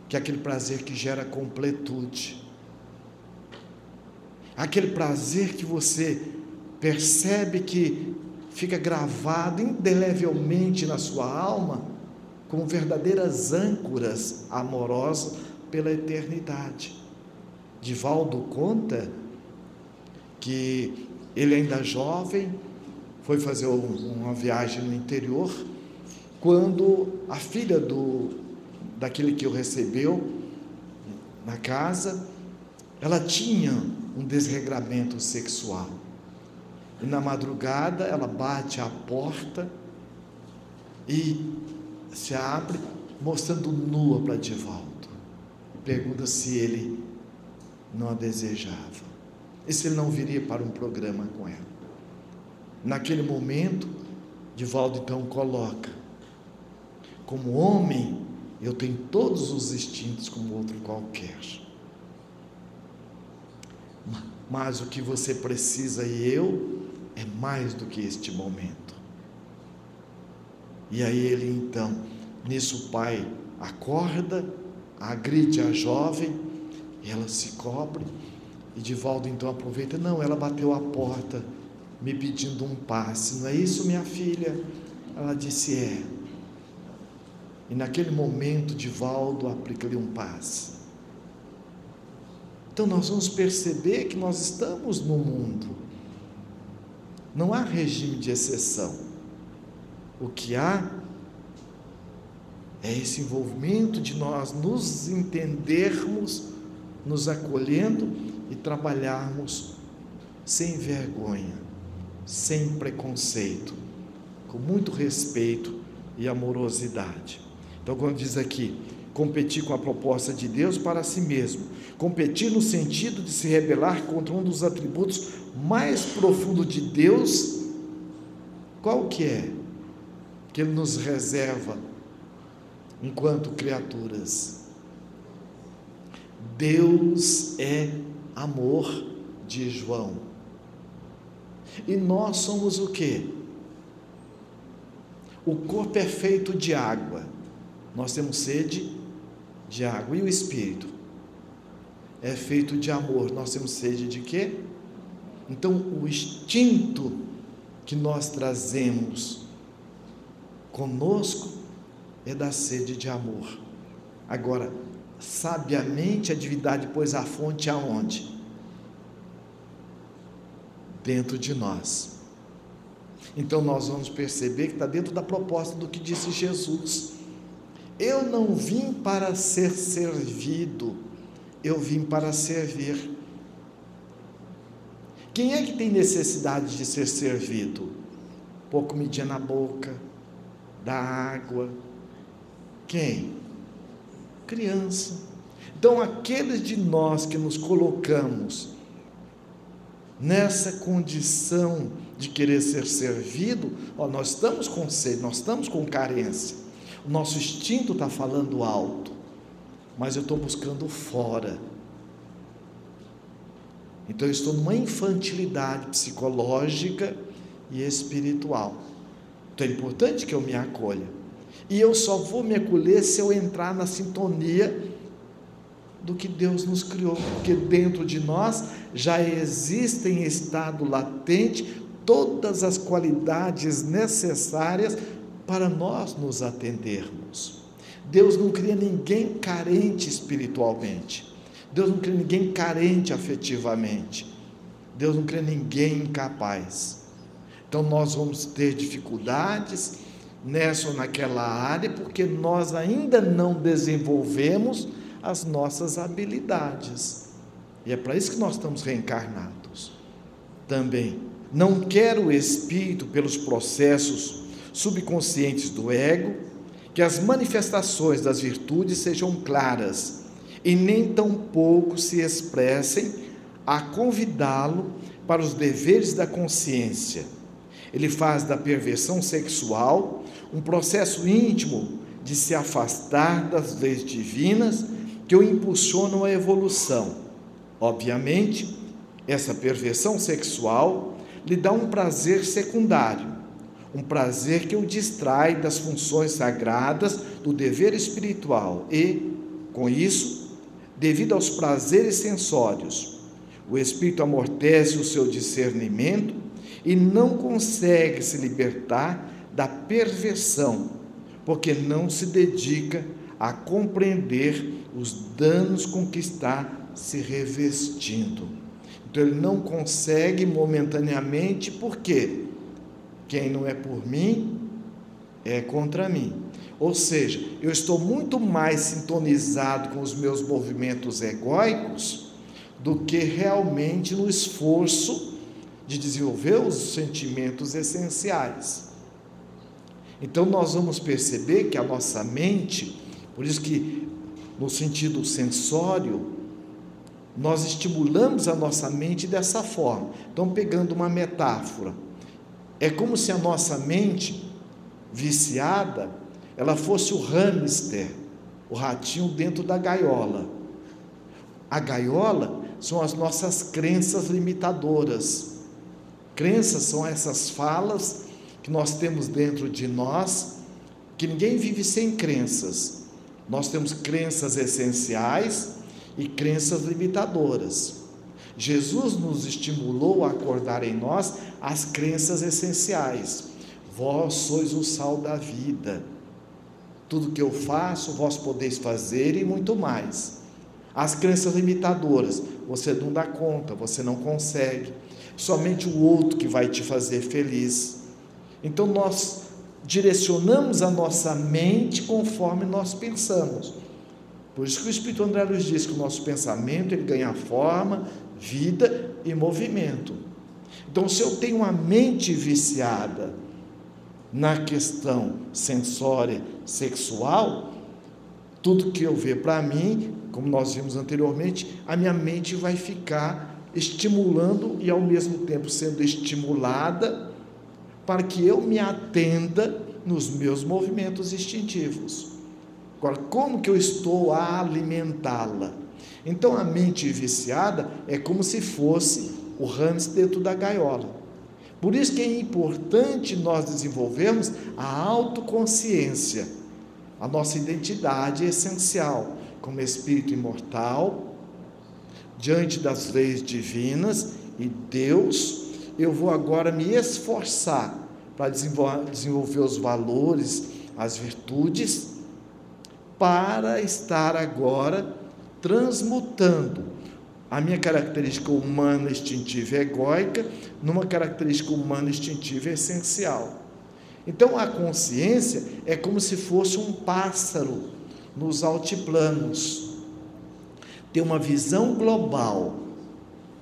que é aquele prazer que gera completude. Aquele prazer que você percebe que fica gravado indelevelmente na sua alma, como verdadeiras âncoras amorosas pela eternidade. Divaldo conta que ele ainda jovem foi fazer uma viagem no interior, quando a filha do daquele que o recebeu na casa, ela tinha um desregramento sexual. E na madrugada ela bate à porta e se abre, mostrando nua para Divaldo. Pergunta se ele não a desejava e se ele não viria para um programa com ela. Naquele momento, Divaldo então coloca: como homem, eu tenho todos os instintos como outro qualquer. Mas o que você precisa e eu é mais do que este momento. E aí ele então, nisso o pai acorda, agride a jovem, ela se cobre, e Divaldo então aproveita, não, ela bateu a porta me pedindo um passe, não é isso, minha filha? Ela disse, é. E naquele momento, Divaldo aplica-lhe um passe. Então nós vamos perceber que nós estamos no mundo. Não há regime de exceção. O que há é esse envolvimento de nós nos entendermos, nos acolhendo e trabalharmos sem vergonha, sem preconceito, com muito respeito e amorosidade. Então, quando diz aqui, competir com a proposta de Deus para si mesmo, competir no sentido de se rebelar contra um dos atributos mais profundos de Deus, qual que é? Que Ele nos reserva enquanto criaturas. Deus é amor, de João. E nós somos o que? O corpo é feito de água. Nós temos sede de água. E o espírito? É feito de amor. Nós temos sede de quê? Então, o instinto que nós trazemos conosco é da sede de amor. Agora, sabiamente a divindade pôs a fonte aonde? Dentro de nós. Então nós vamos perceber que está dentro da proposta do que disse Jesus. Eu não vim para ser servido, eu vim para servir. Quem é que tem necessidade de ser servido? Pôr comidinha na boca, dar água, quem? Criança. Então, aqueles de nós que nos colocamos nessa condição de querer ser servido, ó, nós estamos com sede, nós estamos com carência. O nosso instinto está falando alto, mas eu estou buscando fora. Então eu estou numa infantilidade psicológica e espiritual. Então é importante que eu me acolha. E eu só vou me acolher se eu entrar na sintonia do que Deus nos criou, porque dentro de nós já existem em estado latente todas as qualidades necessárias para nós nos atendermos. Deus não cria ninguém carente espiritualmente. Deus não cria ninguém carente afetivamente. Deus não cria ninguém incapaz. Então nós vamos ter dificuldades, nessa ou naquela área, porque nós ainda não desenvolvemos as nossas habilidades. E é para isso que nós estamos reencarnados. Também, não quer o espírito, pelos processos subconscientes do ego, que as manifestações das virtudes sejam claras e nem tampouco se expressem a convidá-lo para os deveres da consciência. Ele faz da perversão sexual um processo íntimo de se afastar das leis divinas que o impulsionam à evolução. Obviamente, essa perversão sexual lhe dá um prazer secundário, um prazer que o distrai das funções sagradas do dever espiritual e, com isso, devido aos prazeres sensórios, o espírito amortece o seu discernimento e não consegue se libertar da perversão, porque não se dedica a compreender os danos com que está se revestindo. Então ele não consegue momentaneamente, porque quem não é por mim é contra mim. Ou seja, eu estou muito mais sintonizado com os meus movimentos egóicos do que realmente no esforço de desenvolver os sentimentos essenciais. Então nós vamos perceber que a nossa mente, por isso que no sentido sensório, nós estimulamos a nossa mente dessa forma. Então, pegando uma metáfora, é como se a nossa mente viciada, ela fosse o hamster, o ratinho dentro da gaiola. A gaiola são as nossas crenças limitadoras. Crenças são essas falas que nós temos dentro de nós que ninguém vive sem crenças. Nós temos crenças essenciais e crenças limitadoras. Jesus nos estimulou a acordar em nós as crenças essenciais. Vós sois o sal da vida. Tudo que eu faço, vós podeis fazer e muito mais. As crenças limitadoras, você não dá conta, você não consegue. Somente o outro que vai te fazer feliz. Então nós direcionamos a nossa mente conforme nós pensamos. Por isso que o Espírito André Luiz diz que o nosso pensamento ele ganha forma, vida e movimento. Então, se eu tenho uma mente viciada na questão sensória sexual, tudo que eu ver para mim, como nós vimos anteriormente, a minha mente vai ficar estimulando e ao mesmo tempo sendo estimulada para que eu me atenda nos meus movimentos instintivos. Agora, como que eu estou a alimentá-la? Então, a mente viciada é como se fosse o hamster dentro da gaiola. Por isso que é importante nós desenvolvermos a autoconsciência. A nossa identidade é essencial como espírito imortal, diante das leis divinas e Deus, eu vou agora me esforçar para desenvolver os valores, as virtudes, para estar agora transmutando a minha característica humana instintiva egóica numa característica humana instintiva essencial. Então a consciência é como se fosse um pássaro nos altiplanos. Tem uma visão global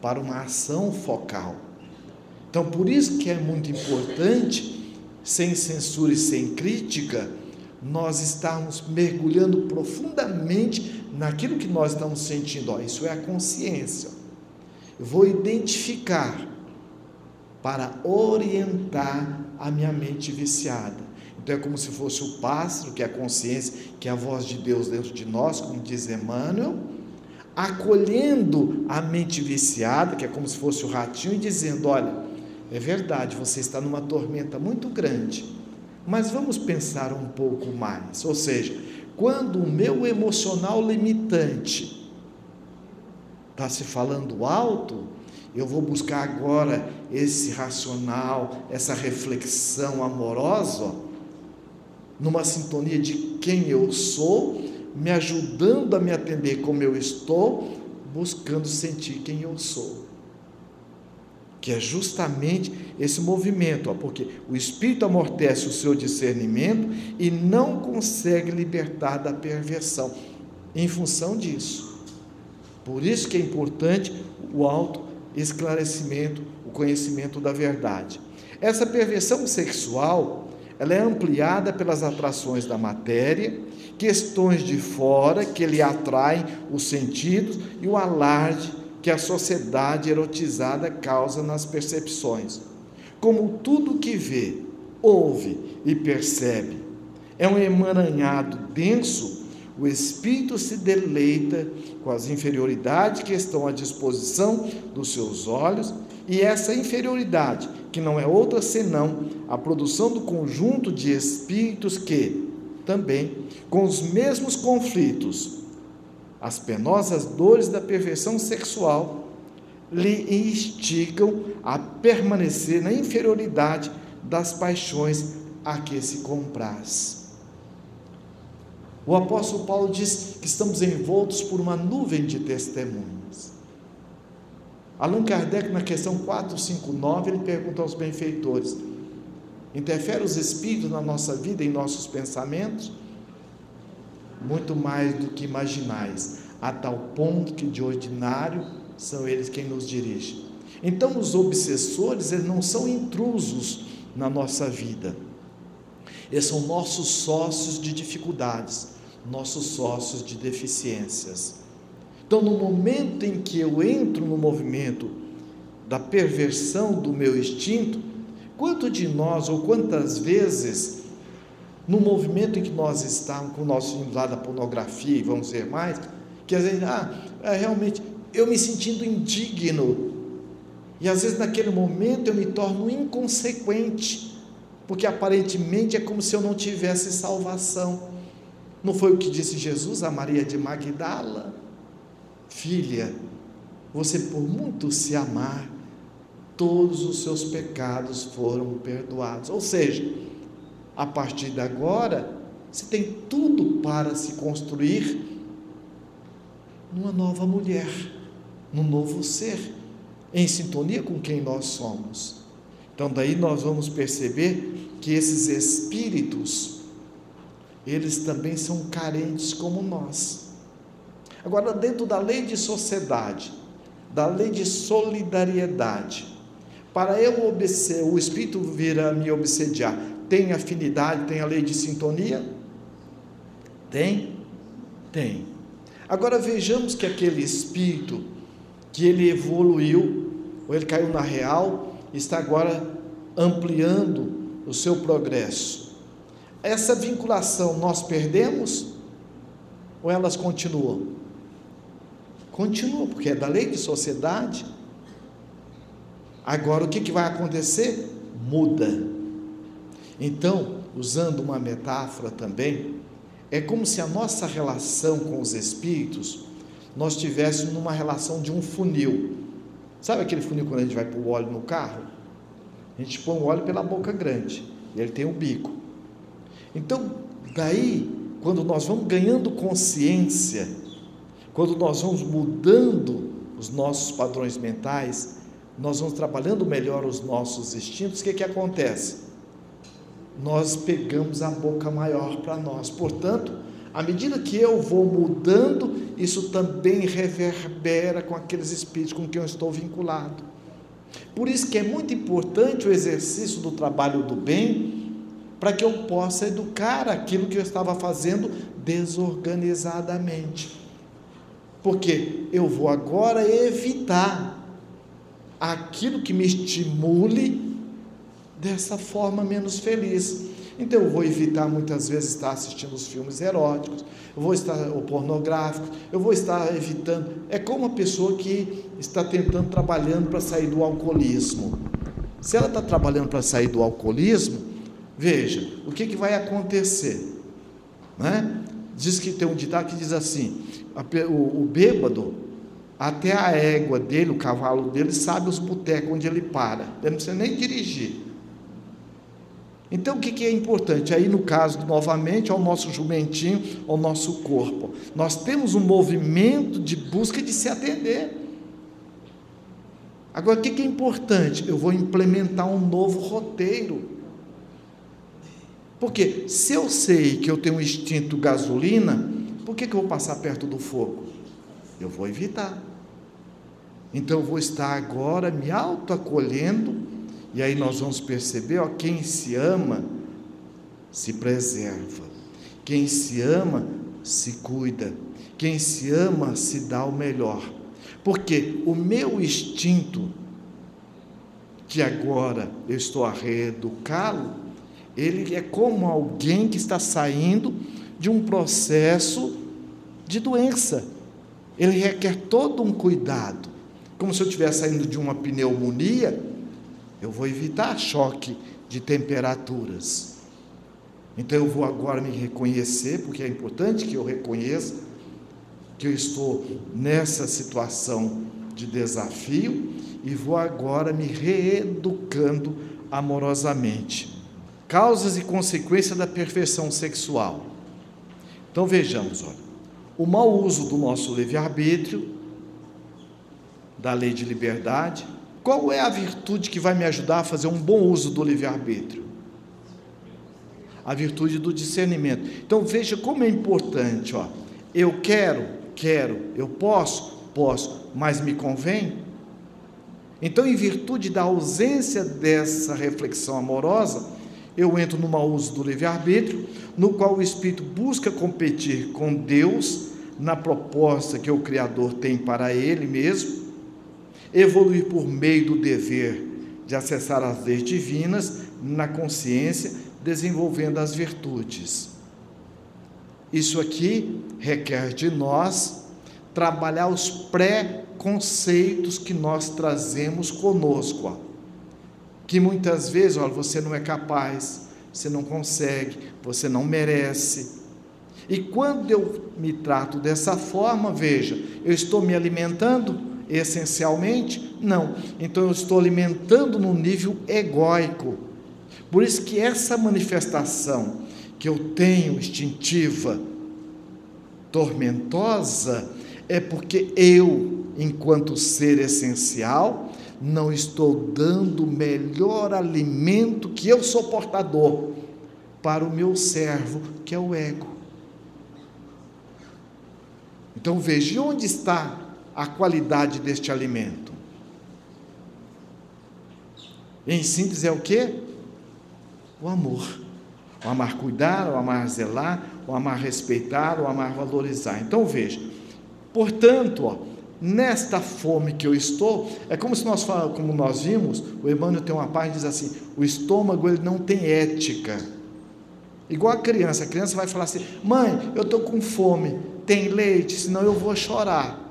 para uma ação focal. Então por isso que é muito importante, sem censura e sem crítica, nós estarmos mergulhando profundamente naquilo que nós estamos sentindo. Ó, isso é a consciência. Eu vou identificar para orientar a minha mente viciada. Então é como se fosse o pássaro, que é a consciência, que é a voz de Deus dentro de nós, como diz Emmanuel, acolhendo a mente viciada, que é como se fosse o ratinho, e dizendo: olha, é verdade, você está numa tormenta muito grande mas vamos pensar um pouco mais. Ou seja, quando o meu emocional limitante está se falando alto, eu vou buscar agora esse racional, essa reflexão amorosa, numa sintonia de quem eu sou, me ajudando a me atender como eu estou, buscando sentir quem eu sou que é justamente esse movimento, ó, porque o espírito amortece o seu discernimento e não consegue libertar da perversão em função disso. Por isso que é importante o auto esclarecimento, o conhecimento da verdade. Essa perversão sexual, ela é ampliada pelas atrações da matéria, questões de fora que lhe atraem os sentidos e o alarde que a sociedade erotizada causa nas percepções. Como tudo que vê, ouve e percebe é um emaranhado denso, o espírito se deleita com as inferioridades que estão à disposição dos seus olhos, e essa inferioridade, que não é outra senão a produção do conjunto de espíritos que, também, com os mesmos conflitos, as penosas dores da perversão sexual lhe instigam a permanecer na inferioridade das paixões a que se compraz. O apóstolo Paulo diz que estamos envoltos por uma nuvem de testemunhas. Allan Kardec, na questão 459, ele pergunta aos benfeitores: interfere os espíritos na nossa vida, em nossos pensamentos? Muito mais do que imaginais, a tal ponto que de ordinário são eles quem nos dirige. Então, os obsessores, eles não são intrusos na nossa vida. Eles são nossos sócios de dificuldades, nossos sócios de deficiências. Então, no momento em que eu entro no movimento da perversão do meu instinto, quanto de nós ou quantas vezes no movimento em que nós estamos, com o nosso lado da pornografia, e vamos ver mais, que às vezes, ah, é, realmente, eu me sentindo indigno, e às vezes naquele momento eu me torno inconsequente, porque aparentemente é como se eu não tivesse salvação. Não foi o que disse Jesus a Maria de Magdala? Filha, você por muito se amar, todos os seus pecados foram perdoados. Ou seja, a partir de agora, você tem tudo para se construir numa nova mulher, num novo ser, em sintonia com quem nós somos. Então, daí nós vamos perceber que esses espíritos, eles também são carentes como nós. Agora, dentro da lei de sociedade, da lei de solidariedade, para eu obedecer, o espírito vir a me obsediar, tem afinidade, tem a lei de sintonia? Tem? Tem. Agora vejamos que aquele espírito que ele evoluiu, ou ele caiu na real, está agora ampliando o seu progresso. Essa vinculação nós perdemos ou elas continuam? Continuam, porque é da lei de sociedade. Agora o que, que vai acontecer? Muda. Então, usando uma metáfora também, é como se a nossa relação com os espíritos nós tivéssemos numa relação de um funil. Sabe aquele funil quando a gente vai pôr o óleo no carro? A gente põe o óleo pela boca grande e ele tem o um bico. Então, daí, quando nós vamos ganhando consciência, quando nós vamos mudando os nossos padrões mentais, nós vamos trabalhando melhor os nossos instintos, o que, que acontece? Nós pegamos a boca maior para nós. Portanto, à medida que eu vou mudando, isso também reverbera com aqueles espíritos com quem eu estou vinculado. Por isso que é muito importante o exercício do trabalho do bem, para que eu possa educar aquilo que eu estava fazendo desorganizadamente. Porque eu vou agora evitar aquilo que me estimule dessa forma menos feliz. Então eu vou evitar muitas vezes estar assistindo os filmes eróticos, eu vou estar ou pornográficos, eu vou estar evitando. É como uma pessoa que está tentando trabalhando para sair do alcoolismo. Se ela está trabalhando para sair do alcoolismo, veja o que, que vai acontecer, né? Diz que tem um ditado que diz assim: o, o bêbado até a égua dele, o cavalo dele, sabe os botecos onde ele para. Ele não precisa nem dirigir. Então, o que é importante? Aí, no caso, novamente, ao nosso jumentinho, ao nosso corpo. Nós temos um movimento de busca de se atender. Agora, o que é importante? Eu vou implementar um novo roteiro. Porque se eu sei que eu tenho um instinto gasolina, por que, que eu vou passar perto do fogo? Eu vou evitar. Então eu vou estar agora me autoacolhendo e aí nós vamos perceber, ó, quem se ama se preserva. Quem se ama se cuida. Quem se ama se dá o melhor. Porque o meu instinto, que agora eu estou a reeducá-lo, ele é como alguém que está saindo de um processo de doença. Ele requer todo um cuidado. Como se eu estivesse saindo de uma pneumonia, eu vou evitar choque de temperaturas. Então eu vou agora me reconhecer, porque é importante que eu reconheça que eu estou nessa situação de desafio e vou agora me reeducando amorosamente. Causas e consequências da perfeição sexual. Então vejamos, olha, o mau uso do nosso livre-arbítrio, da lei de liberdade, qual é a virtude que vai me ajudar a fazer um bom uso do livre-arbítrio? A virtude do discernimento. Então veja como é importante, ó. Eu quero, quero, eu posso, posso, mas me convém? Então, em virtude da ausência dessa reflexão amorosa, eu entro no mau uso do livre-arbítrio, no qual o espírito busca competir com Deus na proposta que o Criador tem para ele mesmo, evoluir por meio do dever de acessar as leis divinas na consciência, desenvolvendo as virtudes. Isso aqui requer de nós trabalhar os pré-conceitos que nós trazemos conosco. que muitas vezes, olha, você não é capaz, você não consegue, você não merece. E quando eu me trato dessa forma, veja, eu estou me alimentando essencialmente? Não. Então eu estou alimentando no nível egóico. Por isso que essa manifestação que eu tenho instintiva, tormentosa, é porque eu, enquanto ser essencial, não estou dando o melhor alimento que eu sou portador para o meu servo, que é o ego. Então veja onde está a qualidade deste alimento. Em síntese é o que? O amor. O amar cuidar, o amar zelar, o amar respeitar, o amar valorizar. Então veja, portanto, ó, nesta fome que eu estou, é como se nós como nós vimos, o Emmanuel tem uma parte diz assim: o estômago ele não tem ética. Igual a criança, a criança vai falar assim: mãe, eu estou com fome, tem leite, senão eu vou chorar.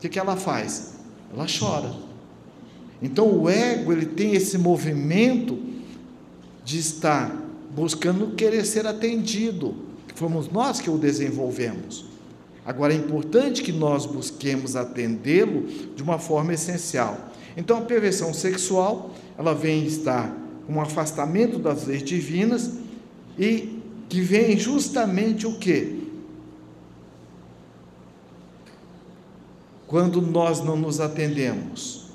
O que, que ela faz? Ela chora. Então o ego ele tem esse movimento de estar buscando querer ser atendido. Fomos nós que o desenvolvemos. Agora é importante que nós busquemos atendê-lo de uma forma essencial. Então a perversão sexual, ela vem estar com um afastamento das leis divinas e que vem justamente o que? Quando nós não nos atendemos,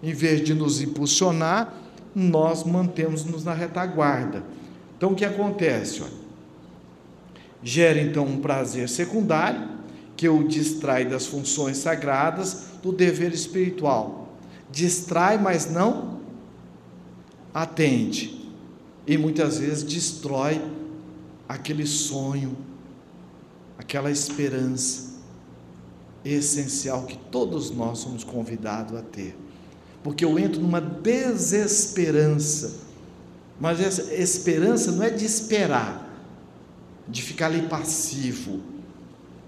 em vez de nos impulsionar, nós mantemos-nos na retaguarda. Então o que acontece? Olha, gera então um prazer secundário que o distrai das funções sagradas do dever espiritual. Distrai, mas não atende. E muitas vezes destrói aquele sonho, aquela esperança essencial que todos nós somos convidados a ter. Porque eu entro numa desesperança. Mas essa esperança não é de esperar, de ficar ali passivo,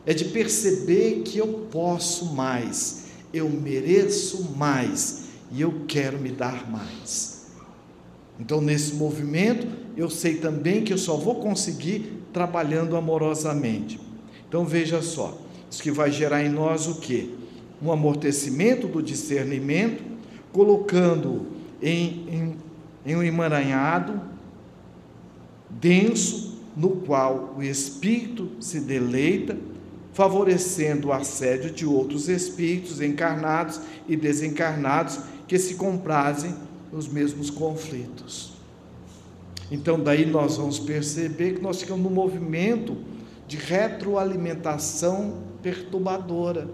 é de perceber que eu posso mais, eu mereço mais e eu quero me dar mais. Então, nesse movimento, eu sei também que eu só vou conseguir trabalhando amorosamente. Então, veja só, isso que vai gerar em nós o que? Um amortecimento do discernimento, colocando em, em, em um emaranhado denso no qual o espírito se deleita, favorecendo o assédio de outros espíritos encarnados e desencarnados que se comprazem nos mesmos conflitos. Então, daí nós vamos perceber que nós ficamos num movimento de retroalimentação perturbadora.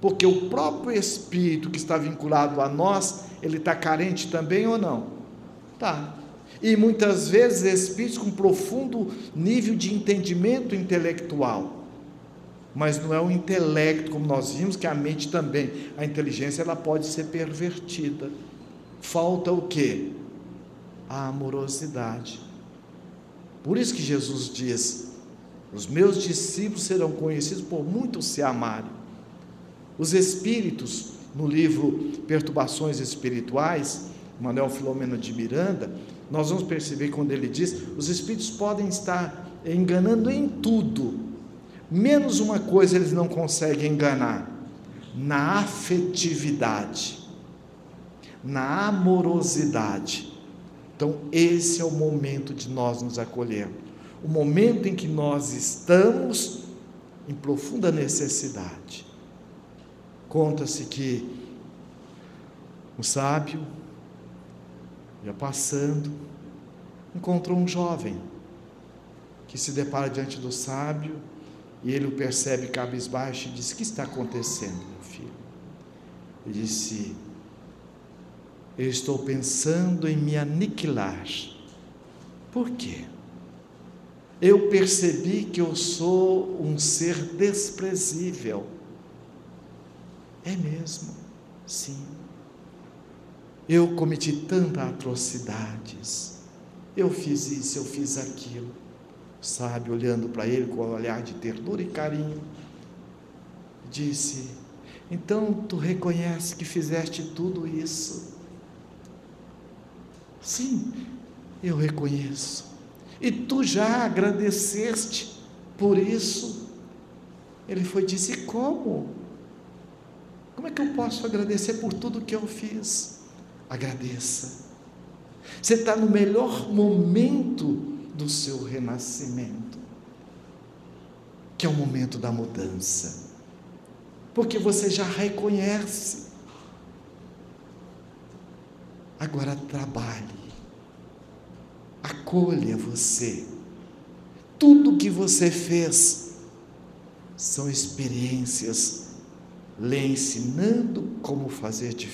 Porque o próprio espírito que está vinculado a nós, ele está carente também ou não? Tá. E muitas vezes espíritos com profundo nível de entendimento intelectual. Mas não é o intelecto, como nós vimos, que a mente também, a inteligência, ela pode ser pervertida. Falta o quê? A amorosidade. Por isso que Jesus diz: Os meus discípulos serão conhecidos por muito se amarem. Os espíritos, no livro Perturbações Espirituais, Manuel Filomeno de Miranda, nós vamos perceber quando ele diz: os espíritos podem estar enganando em tudo, menos uma coisa eles não conseguem enganar: na afetividade, na amorosidade. Então, esse é o momento de nós nos acolhermos, o momento em que nós estamos em profunda necessidade. Conta-se que o sábio ia passando, encontrou um jovem que se depara diante do sábio e ele o percebe cabisbaixo e diz: O que está acontecendo, meu filho? Ele disse: Eu estou pensando em me aniquilar. Por quê? Eu percebi que eu sou um ser desprezível. É mesmo? Sim. Eu cometi tantas atrocidades. Eu fiz isso, eu fiz aquilo. Sabe, olhando para ele com um olhar de ternura e carinho, disse: Então tu reconhece que fizeste tudo isso? Sim, eu reconheço. E tu já agradeceste por isso? Ele foi disse: Como? Como é que eu posso agradecer por tudo que eu fiz? Agradeça. Você está no melhor momento do seu renascimento, que é o momento da mudança, porque você já reconhece. Agora trabalhe, acolha você. Tudo que você fez são experiências lhe ensinando como fazer diferente